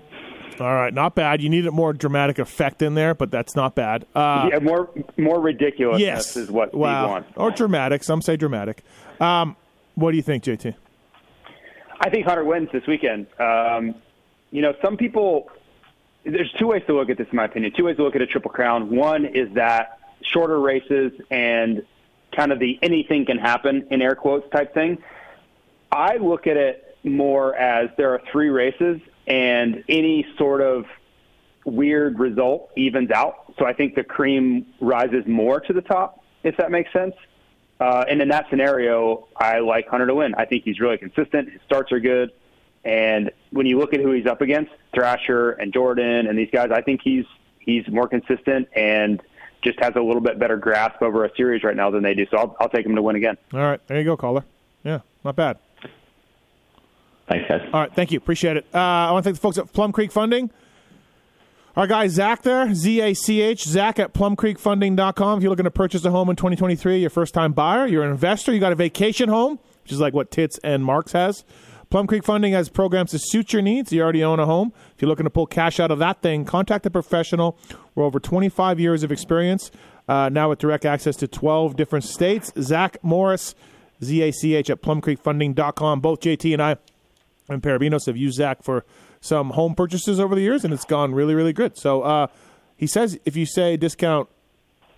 All right, not bad. You needed more dramatic effect in there, but that's not bad. Uh, yeah, more more ridiculous yes, is what wow. wants. or dramatic. Some say dramatic. Um, what do you think, JT? I think Hunter wins this weekend. Um, you know, some people. There's two ways to look at this, in my opinion. Two ways to look at a triple crown. One is that shorter races and kind of the anything can happen in air quotes type thing. I look at it more as there are three races and any sort of weird result evens out. So I think the cream rises more to the top, if that makes sense. Uh, and in that scenario, I like Hunter to win. I think he's really consistent. His starts are good. And when you look at who he's up against, Thrasher and Jordan and these guys, I think he's he's more consistent and just has a little bit better grasp over a series right now than they do. So I'll, I'll take him to win again. All right, there you go, caller. Yeah, not bad. Thanks, guys. All right, thank you. Appreciate it. Uh, I want to thank the folks at Plum Creek Funding. Our guy Zach there, Z A C H, Zach at plumcreekfunding.com. If you're looking to purchase a home in 2023, you're a first time buyer, you're an investor, you got a vacation home, which is like what Tits and Marks has. Plum Creek Funding has programs to suit your needs. You already own a home. If you're looking to pull cash out of that thing, contact a professional. We're over 25 years of experience, uh, now with direct access to 12 different states. Zach Morris, Z A C H at plumcreekfunding.com. Both JT and I and Parabinos have used Zach for some home purchases over the years, and it's gone really, really good. So uh, he says if you say discount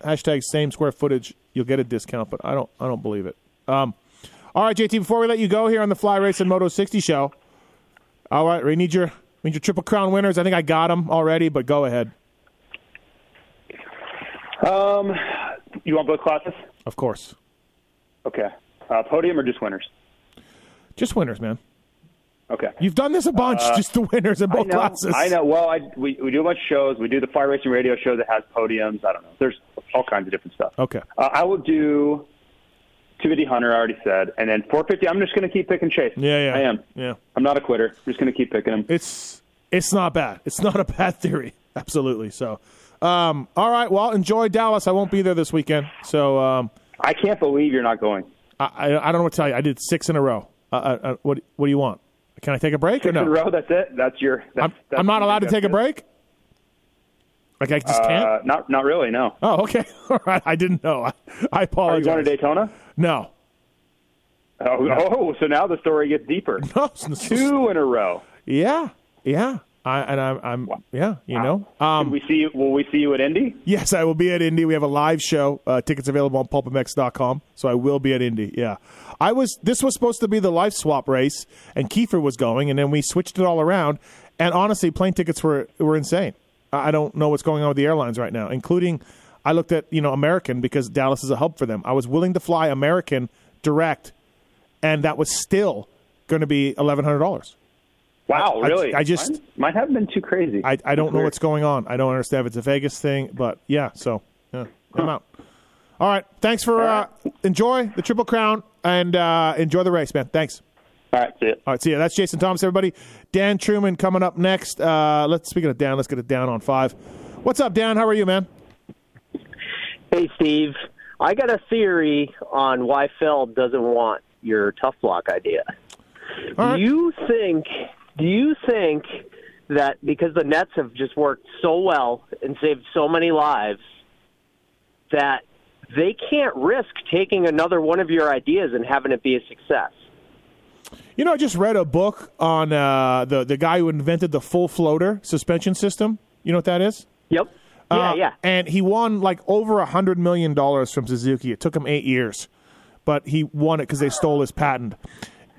hashtag same square footage, you'll get a discount, but I don't, I don't believe it. Um, all right, JT. Before we let you go here on the Fly Racing Moto 60 show, all right, we need your we need your Triple Crown winners. I think I got them already, but go ahead. Um, you want both classes? Of course, Okay. Uh, podium or just winners? just winners, man. Okay. You've done this a bunch, Uh, just the winners in both I know, classes. I know. Well, I, we we do a bunch of shows. We do the fire Racing Radio show that has podiums. I don't know. There's all kinds of different stuff. Okay. Uh, I will do 250 Hunter. I already said, and then 450. I'm just going to keep picking Chase. Yeah, yeah. I am. Yeah. I'm not a quitter. I'm just going to keep picking him. It's it's not bad. It's not a bad theory. Absolutely. So, um, all right. Well, enjoy Dallas. I won't be there this weekend. So, um, I can't believe you're not going. I, I, I don't know what to tell you. I did six in a row. Uh, uh, uh, what What do you want? Can I take a break or no? in a row. That's it. That's your. That's, I'm, that's I'm not allowed to take a break. Like I just can't. Uh, not not really. No. Oh, okay. All right. I didn't know. I, I Are apologize. you going to Daytona? No. Oh, oh, so now the story gets deeper. No. Two in a row. Yeah. Yeah. I, and I'm, I'm yeah, you know. Um, Can we see you? Will we see you at Indy? Yes, I will be at Indy. We have a live show. Uh, tickets available on pulpmx.com. So I will be at Indy. Yeah. I was this was supposed to be the life swap race and Kiefer was going and then we switched it all around and honestly plane tickets were were insane. I I don't know what's going on with the airlines right now, including I looked at, you know, American because Dallas is a hub for them. I was willing to fly American direct and that was still going to be $1100. Wow, I- really? I just mine, mine haven't been too crazy. I, I don't know Weird. what's going on. I don't understand if it's a Vegas thing, but yeah. So yeah, I'm out. All right. Thanks for uh, enjoy the Triple Crown and uh, enjoy the race, man. Thanks. All right, see ya. All right, see you. That's Jason Thomas, everybody. Dan Truman coming up next. Uh, let's speaking of Dan, let's get it down on five. What's up, Dan? How are you, man? Hey, Steve. I got a theory on why Feld doesn't want your tough block idea. Do you think? Do you think that because the Nets have just worked so well and saved so many lives, that they can't risk taking another one of your ideas and having it be a success? You know, I just read a book on uh, the the guy who invented the full floater suspension system. You know what that is? Yep. Yeah, Uh, yeah. And he won like over a hundred million dollars from Suzuki. It took him eight years, but he won it because they stole his patent.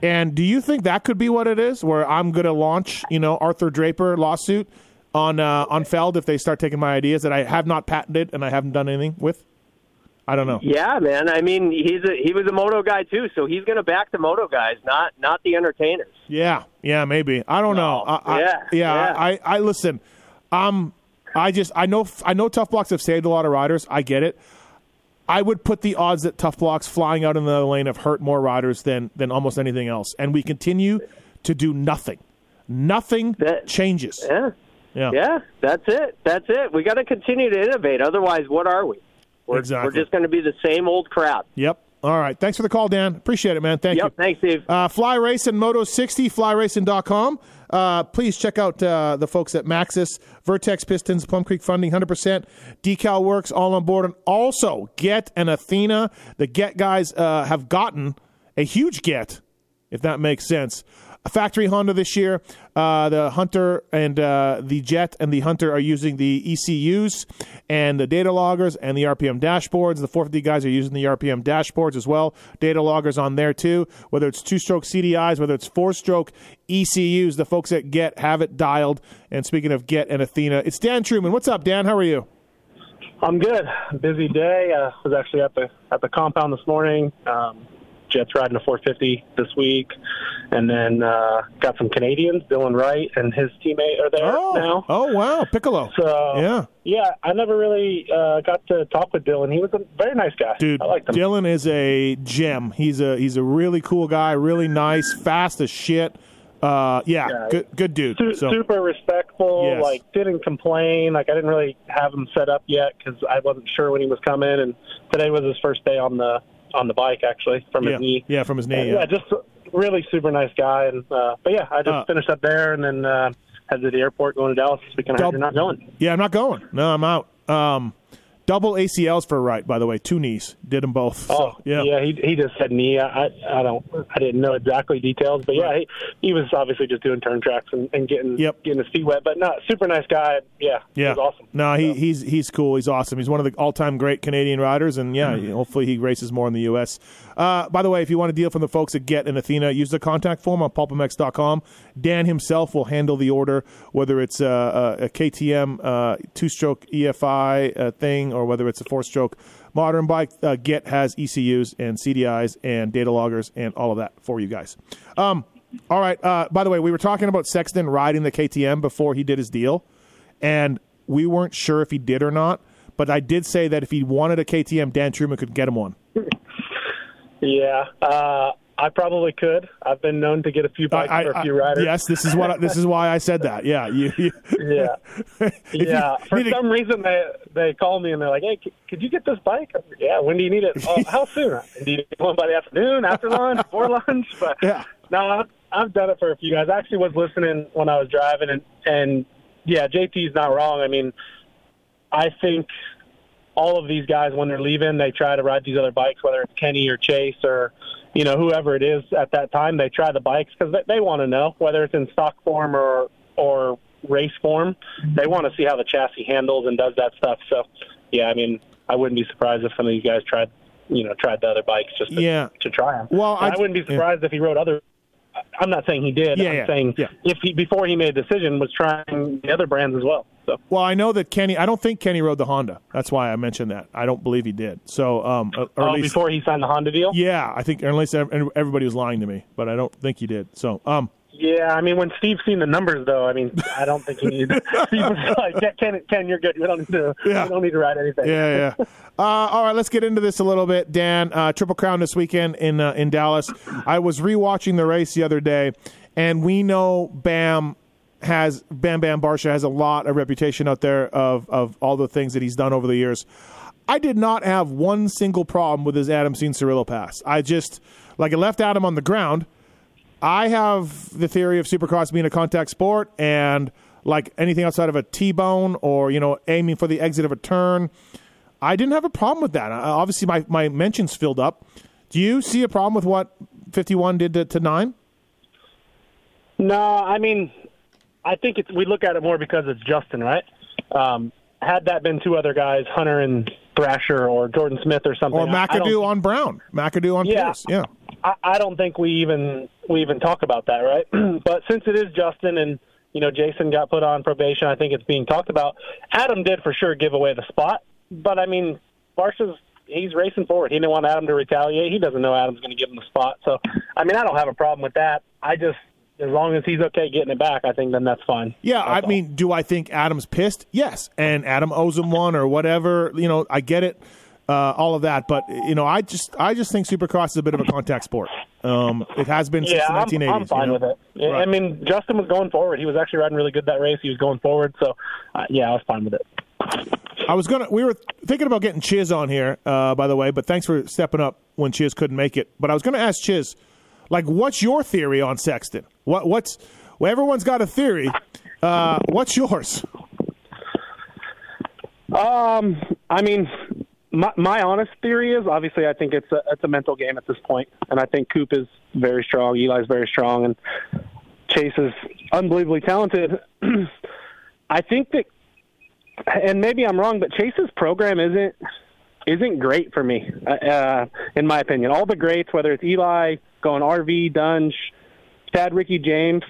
And do you think that could be what it is? Where I'm going to launch, you know, Arthur Draper lawsuit on uh, on Feld if they start taking my ideas that I have not patented and I haven't done anything with? I don't know. Yeah, man. I mean, he's a he was a moto guy too, so he's going to back the moto guys, not not the entertainers. Yeah, yeah, maybe. I don't know. I, I, Yeah, yeah. yeah. I, I listen. Um, I just I know I know Tuff Blox have saved a lot of riders. I get it. I would put the odds that Tuff Blox flying out in the lane have hurt more riders than than almost anything else, and we continue to do nothing. Nothing that, changes. Yeah. Yeah. Yeah, that's it. That's it. We got to continue to innovate. Otherwise, what are we? We're, Exactly. we're just going to be the same old crap. Yep. All right. Thanks for the call, Dan. Appreciate it, man. Thank Yep, you. Thanks, Steve. Uh, Fly Racing Moto 60, flyracing.com. Uh, please check out uh, the folks at Maxxis, Vertex Pistons, Plum Creek Funding, 100%, Decal Works, all on board. And also, Get and Athena. The Get guys uh, have gotten a huge get, if that makes sense. Factory Honda this year. Uh, the Hunter and uh, the Jett and the Hunter are using the ECUs and the data loggers and the RPM dashboards. The 450 guys are using the RPM dashboards as well. Data loggers on there too. Whether it's two stroke CDIs, whether it's four stroke ECUs, the folks at Get have it dialed. And speaking of Get and Athena, it's Dan Truman. What's up, Dan? How are you? I'm good. Busy day. Uh, was actually at the at the compound this morning. Um, Jett's riding a 450 this week, and then uh, got some Canadians. Dylan Wright and his teammate are there Oh, now. oh wow, Piccolo. So Yeah. yeah, I never really uh, got to talk with Dylan. He was a very nice guy. Dude, I liked him. Dylan is a gem. He's a he's a really cool guy, really nice, fast as shit. Uh, yeah, Yeah. good good dude. Su- So super respectful. Yes. Like didn't complain. Like I didn't really have him set up yet because I wasn't sure when he was coming. And today was his first day on the on the bike actually from yeah, his knee. yeah, from his knee. yeah, Yeah. just really super nice guy. And uh, but yeah, I just Uh, finished up there and then uh, headed to the airport going to Dallas weekend. I you're not going. Yeah, I'm not going. No, I'm out. Um, double ACLs for right, by the way, two knees. did them both. So, Oh yeah. he he just said knee. I I don't I didn't know exactly details, but yeah, he he was obviously just doing turn tracks and, and getting getting his feet wet. But not super nice guy. Yeah, Yeah, awesome. No, he, he's he's cool. He's awesome. He's one of the all-time great Canadian riders, and yeah, hopefully he races more in the U.S. Uh, by the way, if you want a deal from the folks at Get and Athena, use the contact form on pulpmx.com. Dan himself will handle the order, whether it's a, a, a KTM uh, two-stroke EFI uh, thing or whether it's a four-stroke modern bike. Uh, Get has ECUs and CDIs and data loggers and all of that for you guys. Um, all right. Uh, by the way, we were talking about Sexton riding the KTM before he did his deal, and we weren't sure if he did or not. But I did say that if he wanted a KTM, Dan Truman could get him one. Yeah, uh, I probably could. I've been known to get a few bikes I- for a few riders. yes, this is what this is why I said that. Yeah, you, you- yeah, you yeah. For need to- some reason, they they call me and they're like, "Hey, c- could you get this bike?" I'm like, yeah. When do you need it? oh, how soon? Do you need one by the afternoon, after lunch, before lunch? But yeah. no, I've, I've done it for a few guys. I actually was listening when I was driving, and and yeah, JT's not wrong. I mean, I think all of these guys when they're leaving, they try to ride these other bikes, whether it's Kenny or Chase or you know whoever it is at that time. They try the bikes because they, they want to know whether it's in stock form or or race form. They want to see how the chassis handles and does that stuff. So yeah, I mean, I wouldn't be surprised if some of you guys tried you know tried the other bikes just to, Yeah. to try them. Well, I- I, wouldn't be surprised if he rode other. I'm not saying he did. Yeah, I'm yeah, saying yeah. if he before he made a decision was trying the other brands as well. So Well, I know that Kenny. I don't think Kenny rode the Honda. That's why I mentioned that. I don't believe he did. So, um, or oh, least, before he signed the Honda deal. yeah, I think or at least everybody was lying to me, but I don't think he did. So, um, Yeah, I mean, when Steve's seen the numbers, though, I mean, I don't think he needs. Steve was like, "Ken, Ken, you're good. We don't need to. We don't need to write anything." Yeah, yeah. uh, all right, let's get into this a little bit, Dan. Uh, Triple Crown this weekend in uh, in Dallas. I was rewatching the race the other day, and we know Bam has Bam Bam Barcia has a lot of reputation out there of of all the things that he's done over the years. I did not have one single problem with his Adam Cianciarulo pass. I just like it left Adam on the ground. I have the theory of Supercross being a contact sport, and like anything outside of a T-bone or you know aiming for the exit of a turn, I didn't have a problem with that. Uh, obviously, my my mentions filled up. Do you see a problem with what 51 did to, to nine? No, I mean, I think it's we look at it more because it's Justin, right? Um, had that been two other guys, Hunter and Thrasher or Jordan Smith or something, Or McAdoo on Brown, McAdoo on Yeah. Pierce? Yeah. I, I don't think we even we even talk about that, right? but since it is Justin and you know Jason got put on probation, I think it's being talked about. Adam did for sure give away the spot, but I mean, Barcia's he's racing forward. He didn't want Adam to retaliate. He doesn't know Adam's going to give him the spot. So, I mean, I don't have a problem with that. I just as long as he's okay getting it back, I think then that's fine. Yeah, I mean, do I think Adam's pissed? Yes, and Adam owes him one or whatever. You know, I get it, uh, all of that, but you know, I just, I just think Supercross is a bit of a contact sport. Um, it has been since yeah, the I'm, 1980s. I'm fine you know? with it. Right. I mean, Justin was going forward. He was actually riding really good that race. He was going forward. So, uh, yeah, I was fine with it. I was gonna. We were thinking about getting Chiz on here, uh, by the way. But thanks for stepping up when Chiz couldn't make it. But I was gonna ask Chiz, like, what's your theory on Sexton? What what's well, everyone's got a theory. Uh, what's yours? Um, I mean, my, my honest theory is obviously I think it's a it's a mental game at this point, and I think Coop is very strong, Eli's very strong, and Chase is unbelievably talented. I think that, and maybe I'm wrong, but Chase's program isn't isn't great for me, uh, in my opinion. All the greats, whether it's Eli going RV, Dungey, Chad, Ricky James,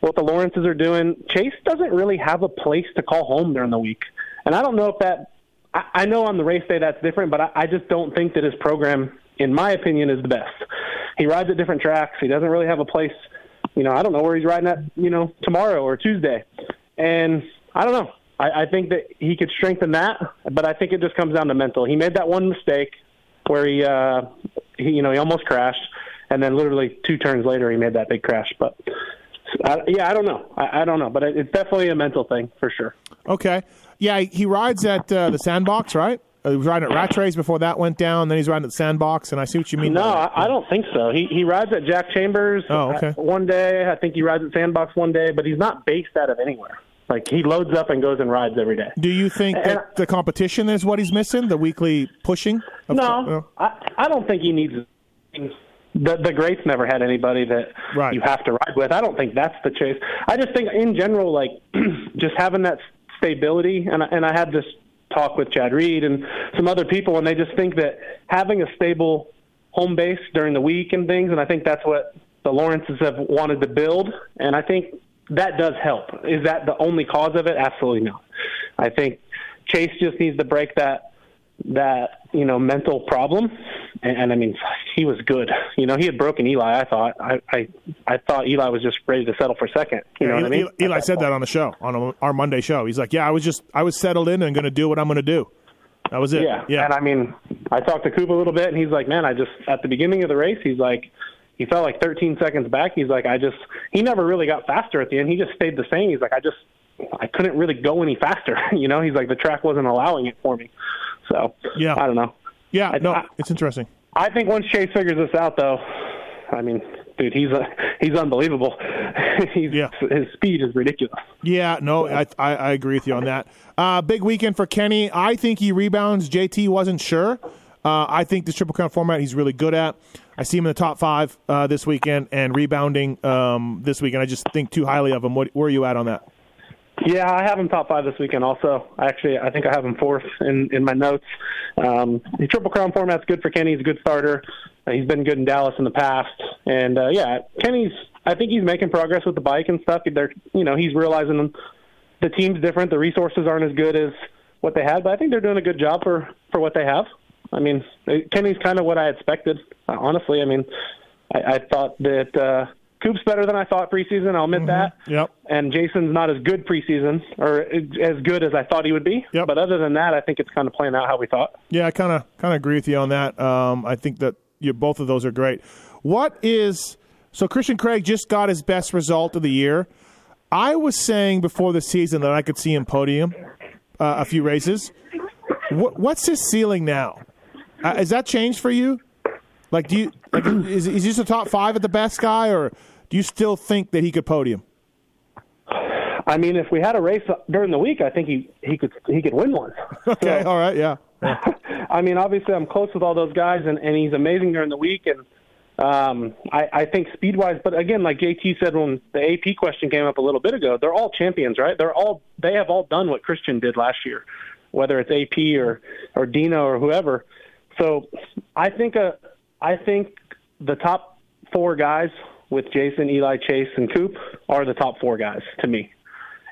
what the Lawrences are doing, Chase doesn't really have a place to call home during the week. And I don't know if that, I, I know on the race day that's different, but I, I just don't think that his program, in my opinion, is the best. He rides at different tracks. He doesn't really have a place, you know, I don't know where he's riding at, you know, tomorrow or Tuesday. And I don't know. I, I think that he could strengthen that, but I think it just comes down to mental. He made that one mistake where he, uh, he you know, he almost crashed, and then literally two turns later he made that big crash. But uh, yeah, I don't know. I, I don't know, but it, it's definitely a mental thing for sure. Okay, yeah, he rides at uh, the Sandbox, right? Uh, he was riding at Rattray before that went down. Then he's riding at the Sandbox, and I see what you mean. No. I, I don't think so. He he rides at Jack Chambers Oh, okay. uh, one day. I think he rides at Sandbox one day, but he's not based out of anywhere. Like he loads up and goes and rides every day. Do you think that the competition is what he's missing? The weekly pushing? Of no. I, I don't think he needs. The the greats never had anybody that Right. you have to ride with. I don't think that's the chase. I just think in general, like just having that stability, and I- and I had this talk with Chad Reed and some other people, and they just think that having a stable home base during the week and things, and I think that's what the Lawrences have wanted to build, and I think that does help. Is that the only cause of it? Absolutely not. I think Chase just needs to break that that you know mental problem, and, and I mean he was good. You know he had broken Eli. I thought I I, I thought Eli was just ready to settle for second. You know Yeah, what I mean? Eli said that on the show, on our Monday show. He's like, "Yeah, I was just, I was settled in and going to do what I'm going to do." That was it. Yeah. yeah. And I mean, I talked to Coop a little bit, and he's like, man, I just, at the beginning of the race, he's like, he felt like 13 seconds back. He's like, I just, he never really got faster at the end. He just stayed the same. He's like, I just, I couldn't really go any faster. you know, he's like, the track wasn't allowing it for me. So, yeah. I don't know. Yeah, I, no, I, it's interesting. I think once Chase figures this out, though, I mean, dude, he's a, he's unbelievable. he's, His speed is ridiculous. Yeah, no, I, I I agree with you on that. Uh, big weekend for Kenny. I think he rebounds. JT wasn't sure. Uh, I think this triple crown format he's really good at. I see him in the top five uh, this weekend and rebounding um, this weekend. I just think too highly of him. What, where are you at on that? Yeah, I have him top five this weekend. Also, actually, I think I have him fourth in in my notes. Um, the triple crown format's good for Kenny. He's a good starter. Uh, he's been good in Dallas in the past, and uh, yeah, Kenny's. I think he's making progress with the bike and stuff. They're, you know, he's realizing the team's different. The resources aren't as good as what they had, but I think they're doing a good job for for what they have. I mean, Kenny's kind of what I expected. Uh, honestly, I mean, I, I thought that uh, Coop's better than I thought preseason. I'll admit that. Yep. And Jason's not as good preseason, or as good as I thought he would be. Yep. But other than that, I think it's kind of playing out how we thought. Yeah, I kind of kind of agree with you on that. Um, I think that you, both of those are great. What is so? Christian Craig just got his best result of the year. I was saying before the season that I could see him podium uh, a few races. What, what's his ceiling now? Uh, has that changed for you? Like, do you like is is he just a top five at the best guy, or do you still think that he could podium? I mean, if we had a race during the week, I think he he could he could win one. Okay, all right, yeah. I mean, obviously, I'm close with all those guys, and, and he's amazing during the week. And um, I, I think speed wise, but again, like JT said when the AP question came up a little bit ago, they're all champions, right? They're all they have all done what Christian did last year, whether it's AP or or Dino or whoever. So I think uh, I think the top four guys with Jason, Eli, Chase, and Coop are the top four guys to me.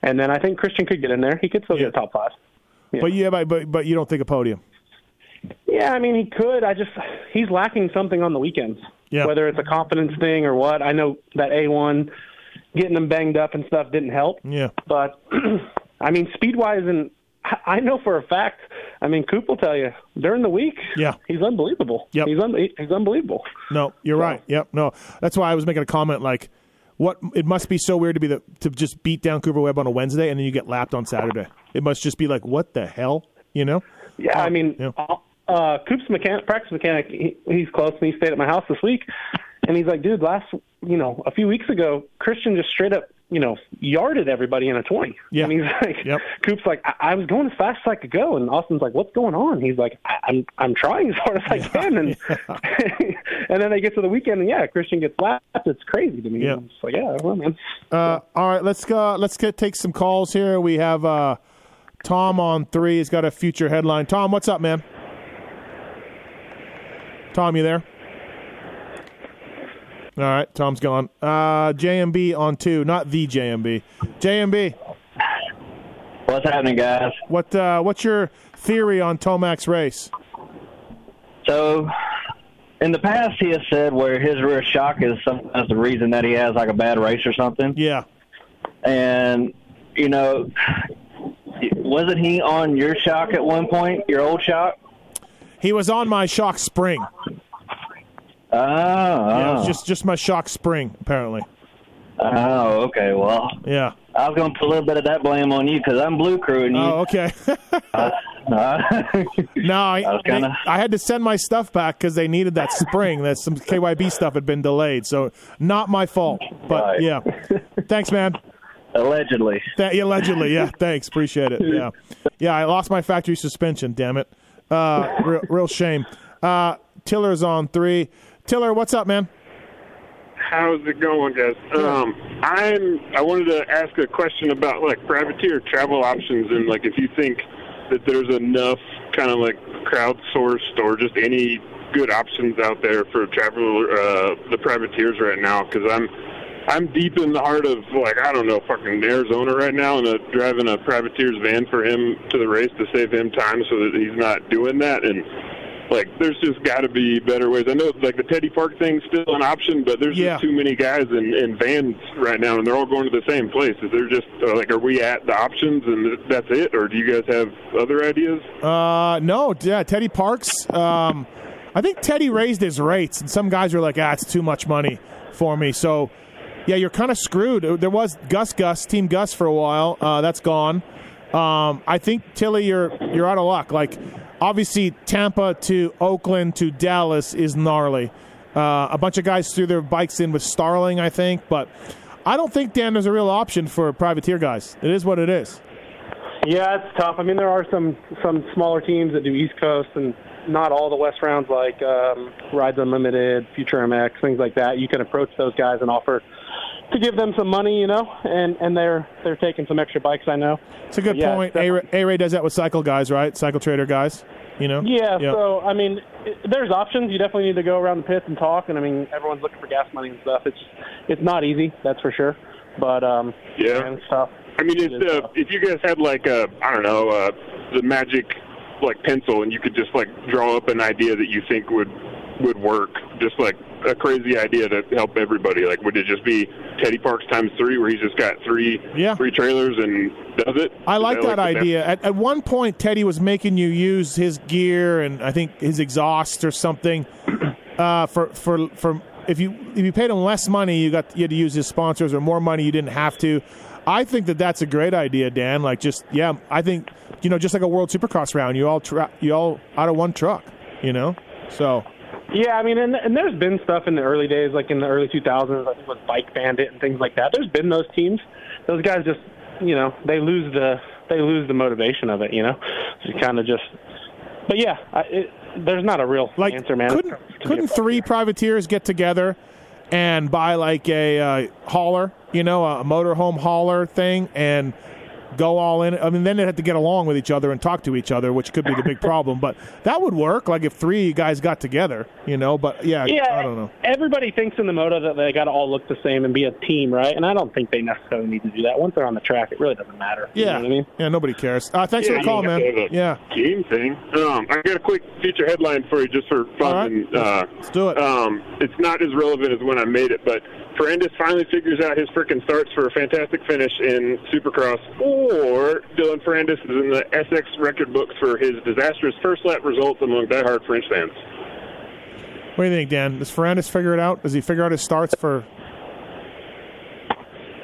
And then I think Christian could get in there. He could still get a top five. But yeah, but, but but you don't think a podium? Yeah, I mean he could. I just he's lacking something on the weekends. Yeah. Whether it's a confidence thing or what. I know that A one getting them banged up and stuff didn't help. Yeah. But I mean speed wise and I- know for a fact. I mean, Coop will tell you during the week. Yeah, he's unbelievable. Yep. he's un- he's unbelievable. No, you're right. Yep. No, that's why I was making a comment like, what? It must be so weird to be the to just beat down Cooper Webb on a Wednesday and then you get lapped on Saturday. It must just be like, what the hell? You know? Yeah, I mean, uh, uh, Coop's mechanic, practice mechanic, he, he's close, and he stayed at my house this week, and he's like, dude, last, you know, a few weeks ago, Christian just straight up, you know, yarded everybody in a twenty. Yeah. and he's like, Coop's like, I, I was going as fast as I could go, and Austin's like, what's going on? He's like, I- I'm, I'm trying as hard as I can, and and then they get to the weekend, and yeah, Christian gets lapped. It's crazy to me. Yeah. Like, yeah, well, man. Uh, all right, let's go. Let's get take some calls here. We have uh, Tom on three. He's got a future headline. Tom, what's up, man? Tom, you there? All right, Tom's gone. Uh, JMB on two, not the JMB. JMB. What's happening, guys? What uh, What's your theory on Tomac's race? So, in the past, he has said where his rear shock is sometimes the reason that he has like a bad race or something. Yeah. And you know, wasn't he on your shock at one point? Your old shock? He was on my shock spring. Oh, Yeah, it was oh. just just my shock spring, apparently. Oh, okay. Well, Yeah. I was going to put a little bit of that blame on you because I'm blue crewing you. Oh, okay. Uh, no, I, I kinda- they- I had to send my stuff back because they needed that spring. that some KYB stuff had been delayed, so not my fault. But yeah, thanks, man. Allegedly. Allegedly, yeah. Thanks, appreciate it. Yeah, yeah. I lost my factory suspension. Damn it. Uh, real, real shame. Uh, Tiller's on three. Tiller, what's up, man? How's it going, guys? Um, I'm. I wanted to ask a question about like privateer travel options and like if you think that there's enough kind of like crowdsourced or just any good options out there for travel uh, the privateers right now because I'm I'm deep in the heart of like I don't know fucking Arizona right now and uh, driving a privateer's van for him to the race to save him time so that he's not doing that and like there's just got to be better ways. I know like the Teddy Park thing's still an option, but there's Yeah. just too many guys in, in vans right now, and they're all going to the same place. Is there just uh, like are we at the options and that's it, or do you guys have other ideas? Uh, no, yeah, Teddy Parks. Um, I think Teddy raised his rates, and some guys were like, "Ah, it's too much money for me." So, yeah, you're kind of screwed. There was Gus Gus, Team Gus, for a while. Uh, that's gone. Um, I think Tilly, you're you're out of luck. Like, obviously, Tampa to Oakland to Dallas is gnarly. Uh, a bunch of guys threw their bikes in with Starling, I think, but I don't think Dan there's a real option for privateer guys. It is what it is. Yeah, it's tough. I mean, there are some some smaller teams that do East Coast and not all the West rounds like um, Rides Unlimited, Future MX, things like that. You can approach those guys and offer to give them some money, you know, and and they're they're taking some extra bikes. I know. It's a good yeah, point. A Ray does that with cycle guys, right? Cycle trader guys. You know. Yeah, so I mean, it, there's options. You definitely need to go around the pits and talk. And I mean, everyone's looking for gas money and stuff. It's it's not easy, that's for sure. But um, Yeah. man, it's tough. I mean, it's, uh, if you guys had like a, I don't know, uh, the magic like pencil, and you could just like draw up an idea that you think would would work, just like a crazy idea to help everybody. Like, would it just be Teddy Parks times three, where he's just got three Yeah. three trailers and does it? I like that idea. At, at one point, Teddy was making you use his gear and I think his exhaust or something uh, for for for if you if you paid him less money, you got you had to use his sponsors, or more money, you didn't have to. I think that that's a great idea, Dan. Like just yeah, I think you know just like a World Supercross round, you all tra- you all out of one truck, you know. So Yeah, I mean, and, and there's been stuff in the early days, like in the early 2000s, I think with Bike Bandit and things like that. There's been those teams. Those guys just, you know, they lose the they lose the motivation of it, you know. So kind of just. But yeah, I, it, there's not a real answer, man. couldn't couldn't three privateers get together and buy like a uh, hauler, you know, a motorhome hauler thing, and go all in? I mean, then they'd have to get along with each other and talk to each other, which could be the big problem. But that would work, like if three guys got together, you know. But yeah, Yeah, I don't know. Everybody thinks in the moto that they got to all look the same and be a team, right? And I don't think they necessarily need to do that. Once they're on the track, it really doesn't matter. You know Yeah, what I mean? yeah, nobody cares. Uh, thanks Yeah, for the call, man. have to have a Yeah. Team thing. Um, I got a quick feature headline for you, just for fun. And, uh, Let's do it. Um, it's not as relevant as when I made it, but Ferrandis finally figures out his frickin' starts for a fantastic finish in Supercross, or Dylan Ferrandis is in the SX record books for his disastrous first lap results among diehard French fans. What do you think, Dan? Does Ferrandis figure it out? Does he figure out his starts for?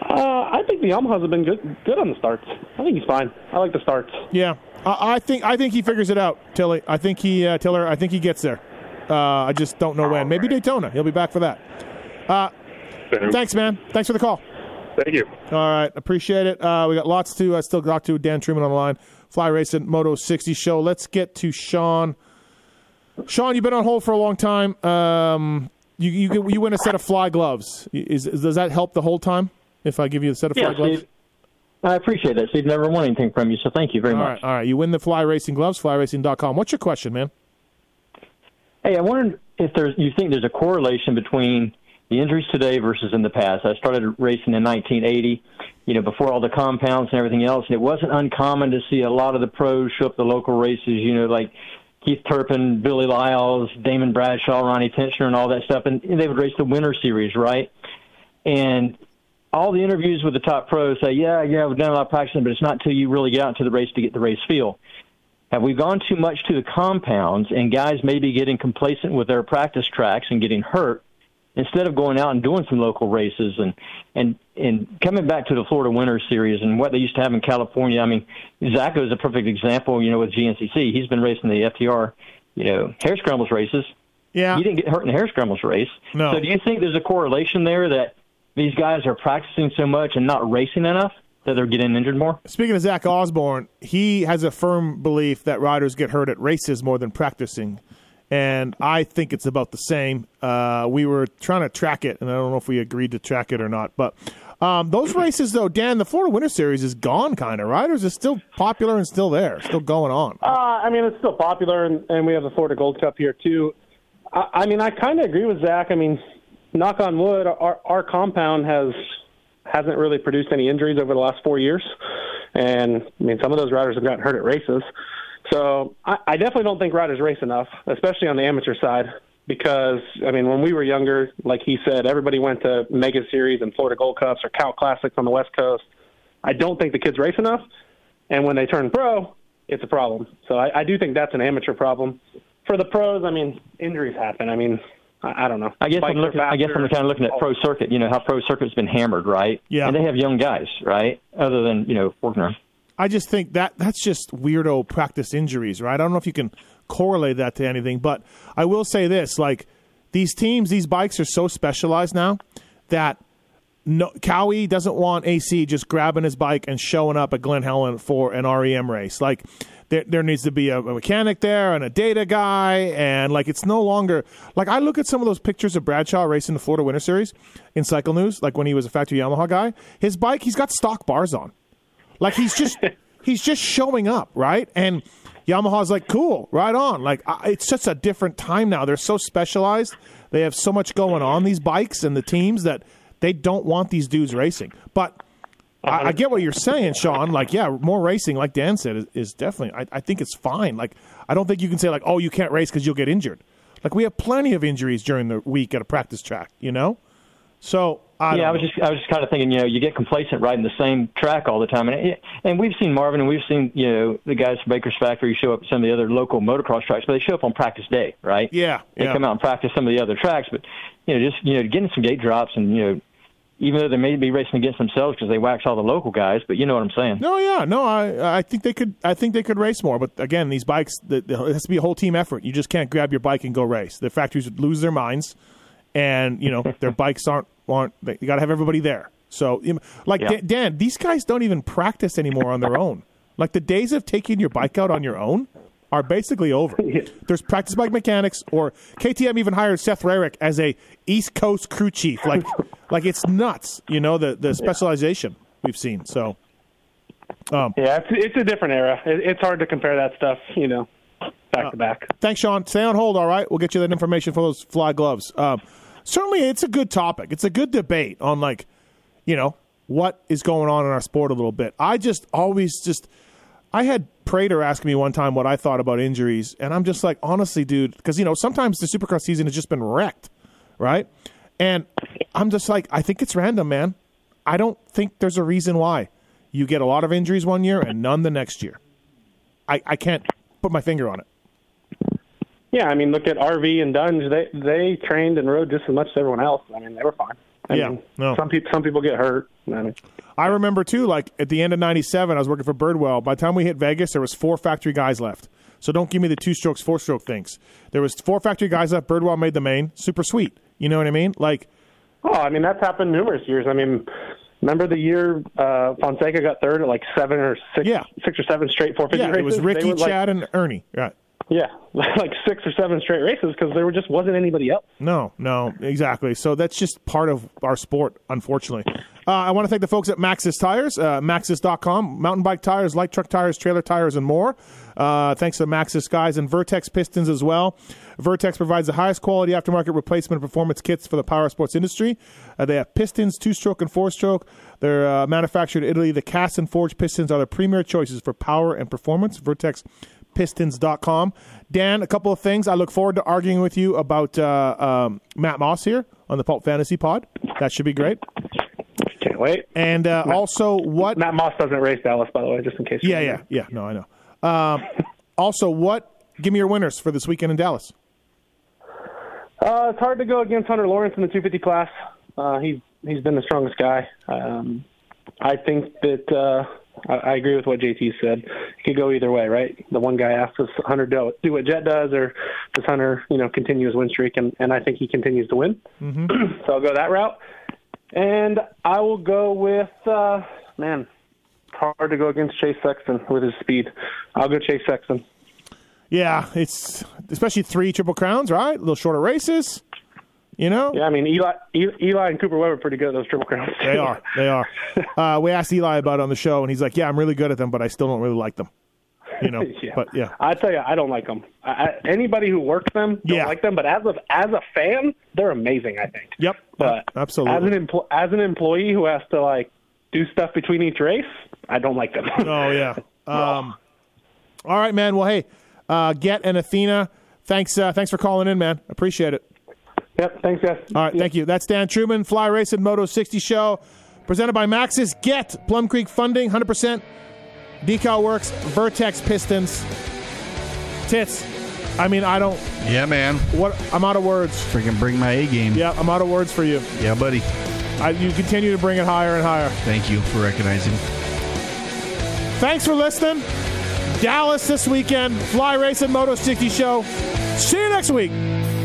Uh, I think the Yamahas have been good good on the starts. I think he's fine. I like the starts. Yeah, I, I think I think he figures it out, Tilly. I think he uh, Tiller. I think he gets there. Uh, I just don't know when. Maybe Daytona. He'll be back for that. Uh, thanks, man. Thanks for the call. Thank you. All right, appreciate it. Uh, we got lots to uh, still talk to. Dan Truman on the line. Fly Racing Moto 60 show. Let's get to Sean. Sean, you've been on hold for a long time. Um, you you get- you win a set of fly gloves. Is, is does that help the whole time? If I give you a set of fly Yeah, gloves. Steve. I appreciate that. Steve never won anything from you, so thank you very all much. right, all right. You win the Fly Racing gloves. FlyRacing.com. What's your question, man? Hey, I wondered if there's you think there's a correlation between the injuries today versus in the past. I started racing in 1980, you know, before all the compounds and everything else, and it wasn't uncommon to see a lot of the pros show up the local races, you know, like Keith Turpin, Billy Liles, Damon Bradshaw, Ronnie Tichenor, and all that stuff, and they would race the Winter Series, right? And all the interviews with the top pros say, yeah, yeah, we've done a lot of practicing, but it's not until you really get out into the race to get the race feel. Have we gone too much to the compounds and guys maybe getting complacent with their practice tracks and getting hurt instead of going out and doing some local races and and and coming back to the Florida Winter Series and what they used to have in California? I mean, Zacho is a perfect example. You know, with GNCC, he's been racing the FTR, you know, hare scrambles races. Yeah, he didn't get hurt in the hare scrambles race. No. So do you think there's a correlation there that these guys are practicing so much and not racing enough that they're getting injured more? Speaking of Zach Osborne, he has a firm belief that riders get hurt at races more than practicing. And I think it's about the same. Uh, we were trying to track it, and I don't know if we agreed to track it or not. But um, those races, though, Dan, the Florida Winter Series is gone, kind of, right? Or is it still popular and still there, still going on? Uh, I mean, it's still popular, and, and we have the Florida Gold Cup here too. I, I mean, I kind of agree with Zach. I mean, knock on wood, our our compound has hasn't really produced any injuries over the last four years, and I mean, some of those riders have gotten hurt at races. So I, I definitely don't think riders race enough, especially on the amateur side. Because I mean, when we were younger, like he said, everybody went to Mega Series and Florida Gold Cups or Cal Classics on the West Coast. I don't think the kids race enough, and when they turn pro, it's a problem. So I, I do think that's an amateur problem. For the pros, I mean, injuries happen. I mean, I, I don't know. I guess Bikes I'm are looking. I guess I'm kind of looking at pro circuit. You know how pro circuit's been hammered, right? Yeah. And they have young guys, right? Other than you know Forkner. I just think that that's just weirdo practice injuries, right? I don't know if you can correlate that to anything, but I will say this: like these teams, these bikes are so specialized now that no, Cowie doesn't want AC just grabbing his bike and showing up at Glen Helen for an REM race. Like there, there needs to be a, a mechanic there and a data guy, and like it's no longer like I look at some of those pictures of Bradshaw racing the Florida Winter Series in Cycle News, like when he was a factory Yamaha guy. His bike, he's got stock bars on. Like he's just he's just showing up, right? And Yamaha's like, cool, right on. Like I, it's just a different time now. They're so specialized. They have so much going on these bikes and the teams that they don't want these dudes racing. But I, I get what you're saying, Sean. Like, yeah, more racing, like Dan said, is, is definitely. I, I think it's fine. Like, I don't think you can say like, oh, you can't race because you'll get injured. Like, we have plenty of injuries during the week at a practice track. You know, so I yeah, I was know. just I was just kind of thinking, you know, you get complacent riding the same track all the time, and and we've seen Marvin and we've seen you know the guys from Baker's Factory show up at some of the other local motocross tracks, but they show up on practice day, right? Yeah, they yeah. come out and practice some of the other tracks, but you know, just you know, getting some gate drops and you know, even though they may be racing against themselves because they wax all the local guys, but you know what I'm saying? No, yeah, no, I I think they could I think they could race more, but again, these bikes the, the, it has to be a whole team effort. You just can't grab your bike and go race. The factories would lose their minds, and you know their bikes aren't aren't. They, you got to have everybody there. So, like Yeah. Dan, Dan, these guys don't even practice anymore on their own. Like the days of taking your bike out on your own are basically over. There's practice bike mechanics, or KTM even hired Seth Rarick as a East Coast crew chief. Like, like it's nuts. You know the the specialization we've seen. So. Um, yeah, it's it's a different era. It, it's hard to compare that stuff, you know, back to back. Thanks, Sean. Stay on hold, all right? We'll get you that information for those fly gloves. Um, certainly, it's a good topic. It's a good debate on, like, you know, what is going on in our sport a little bit. I just always just, I had Prater ask me one time what I thought about injuries, and I'm just like, honestly, dude, because, you know, sometimes the supercross season has just been wrecked, right? And I'm just like, I think it's random, man. I don't think there's a reason why you get a lot of injuries one year and none the next year. I, I can't put my finger on it. Yeah, I mean, look at RV and Dungey. They they trained and rode just as much as everyone else. I mean, they were fine. I Yeah, mean, no. Some people some people get hurt. I mean, I remember too, like at the end of '97, I was working for Birdwell. By the time we hit Vegas, there was four factory guys left. So don't give me the two strokes, four stroke things. There was four factory guys left. Birdwell made the main. Super sweet. You know what I mean? Like, oh, I mean that's happened numerous years. I mean, remember the year uh, Fonseca got third at like seven or six, yeah. six or seven straight 450 yeah, races. it was Ricky, were, like- Chad, and Ernie. Right. Yeah, like six or seven straight races because there just wasn't anybody else. No, no, exactly. So that's just part of our sport, unfortunately. Uh, I want to thank the folks at Maxxis Tires, uh, Maxxis.com, mountain bike tires, light truck tires, trailer tires, and more. Uh, thanks to Maxxis guys and Vertex Pistons as well. Vertex provides the highest quality aftermarket replacement performance kits for the power sports industry. Uh, they have pistons, two stroke and four stroke. They're uh, manufactured in Italy. The cast and forged pistons are the premier choices for power and performance. Vertex pistons.com. Dan, a couple of things. I look forward to arguing with you about uh, um, Matt Moss here on the Pulp Fantasy Pod. That should be great. Can't wait. And uh, also, what Matt Moss doesn't race Dallas, by the way, just in case. Yeah, yeah, yeah. No, I know. Um, also, what? Give me your winners for this weekend in Dallas. Uh, it's hard to go against Hunter Lawrence in the 250 class. Uh, he's he's been the strongest guy. Um, I think that uh, I, I agree with what JT said. It could go either way, right? The one guy asks, us, Hunter do, do what Jett does, or does Hunter, you know, continue his win streak?" And, and I think he continues to win. Mm-hmm. so I'll go that route. And I will go with uh, man. Hard to go against Chase Sexton with his speed. I'll go Chase Sexton. Yeah, it's especially three triple crowns, right? A little shorter races. You know, Yeah, I mean Eli, Eli and Cooper Webb are pretty good at those triple crowns. they are. They are. Uh, we asked Eli about it on the show, and he's like, "Yeah, I'm really good at them, but I still don't really like them." You know, yeah. but yeah, I tell you, I don't like them. I, I, anybody who works them don't Yeah. like them. But as a as a fan, they're amazing. I think. Yep, But absolutely. as an empl- as an employee who has to like do stuff between each race, I don't like them. Oh yeah. Um, all right, man. Well, hey, uh, Get and Athena, thanks. Uh, thanks for calling in, man. Appreciate it. Yep. Thanks, guys. All right, thank you. That's Dan Truman, Fly Racing Moto 60 Show, presented by Maxxis. Get Plum Creek Funding, 100%. Decal Works, Vertex Pistons, Tits. I mean, I don't. Yeah, man. What? I'm out of words. Freaking bring my A game. Yeah, I'm out of words for you. Yeah, buddy. I, you continue to bring it higher and higher. Thank you for recognizing. Thanks for listening. Dallas this weekend, Fly Racing Moto 60 Show. See you next week. I was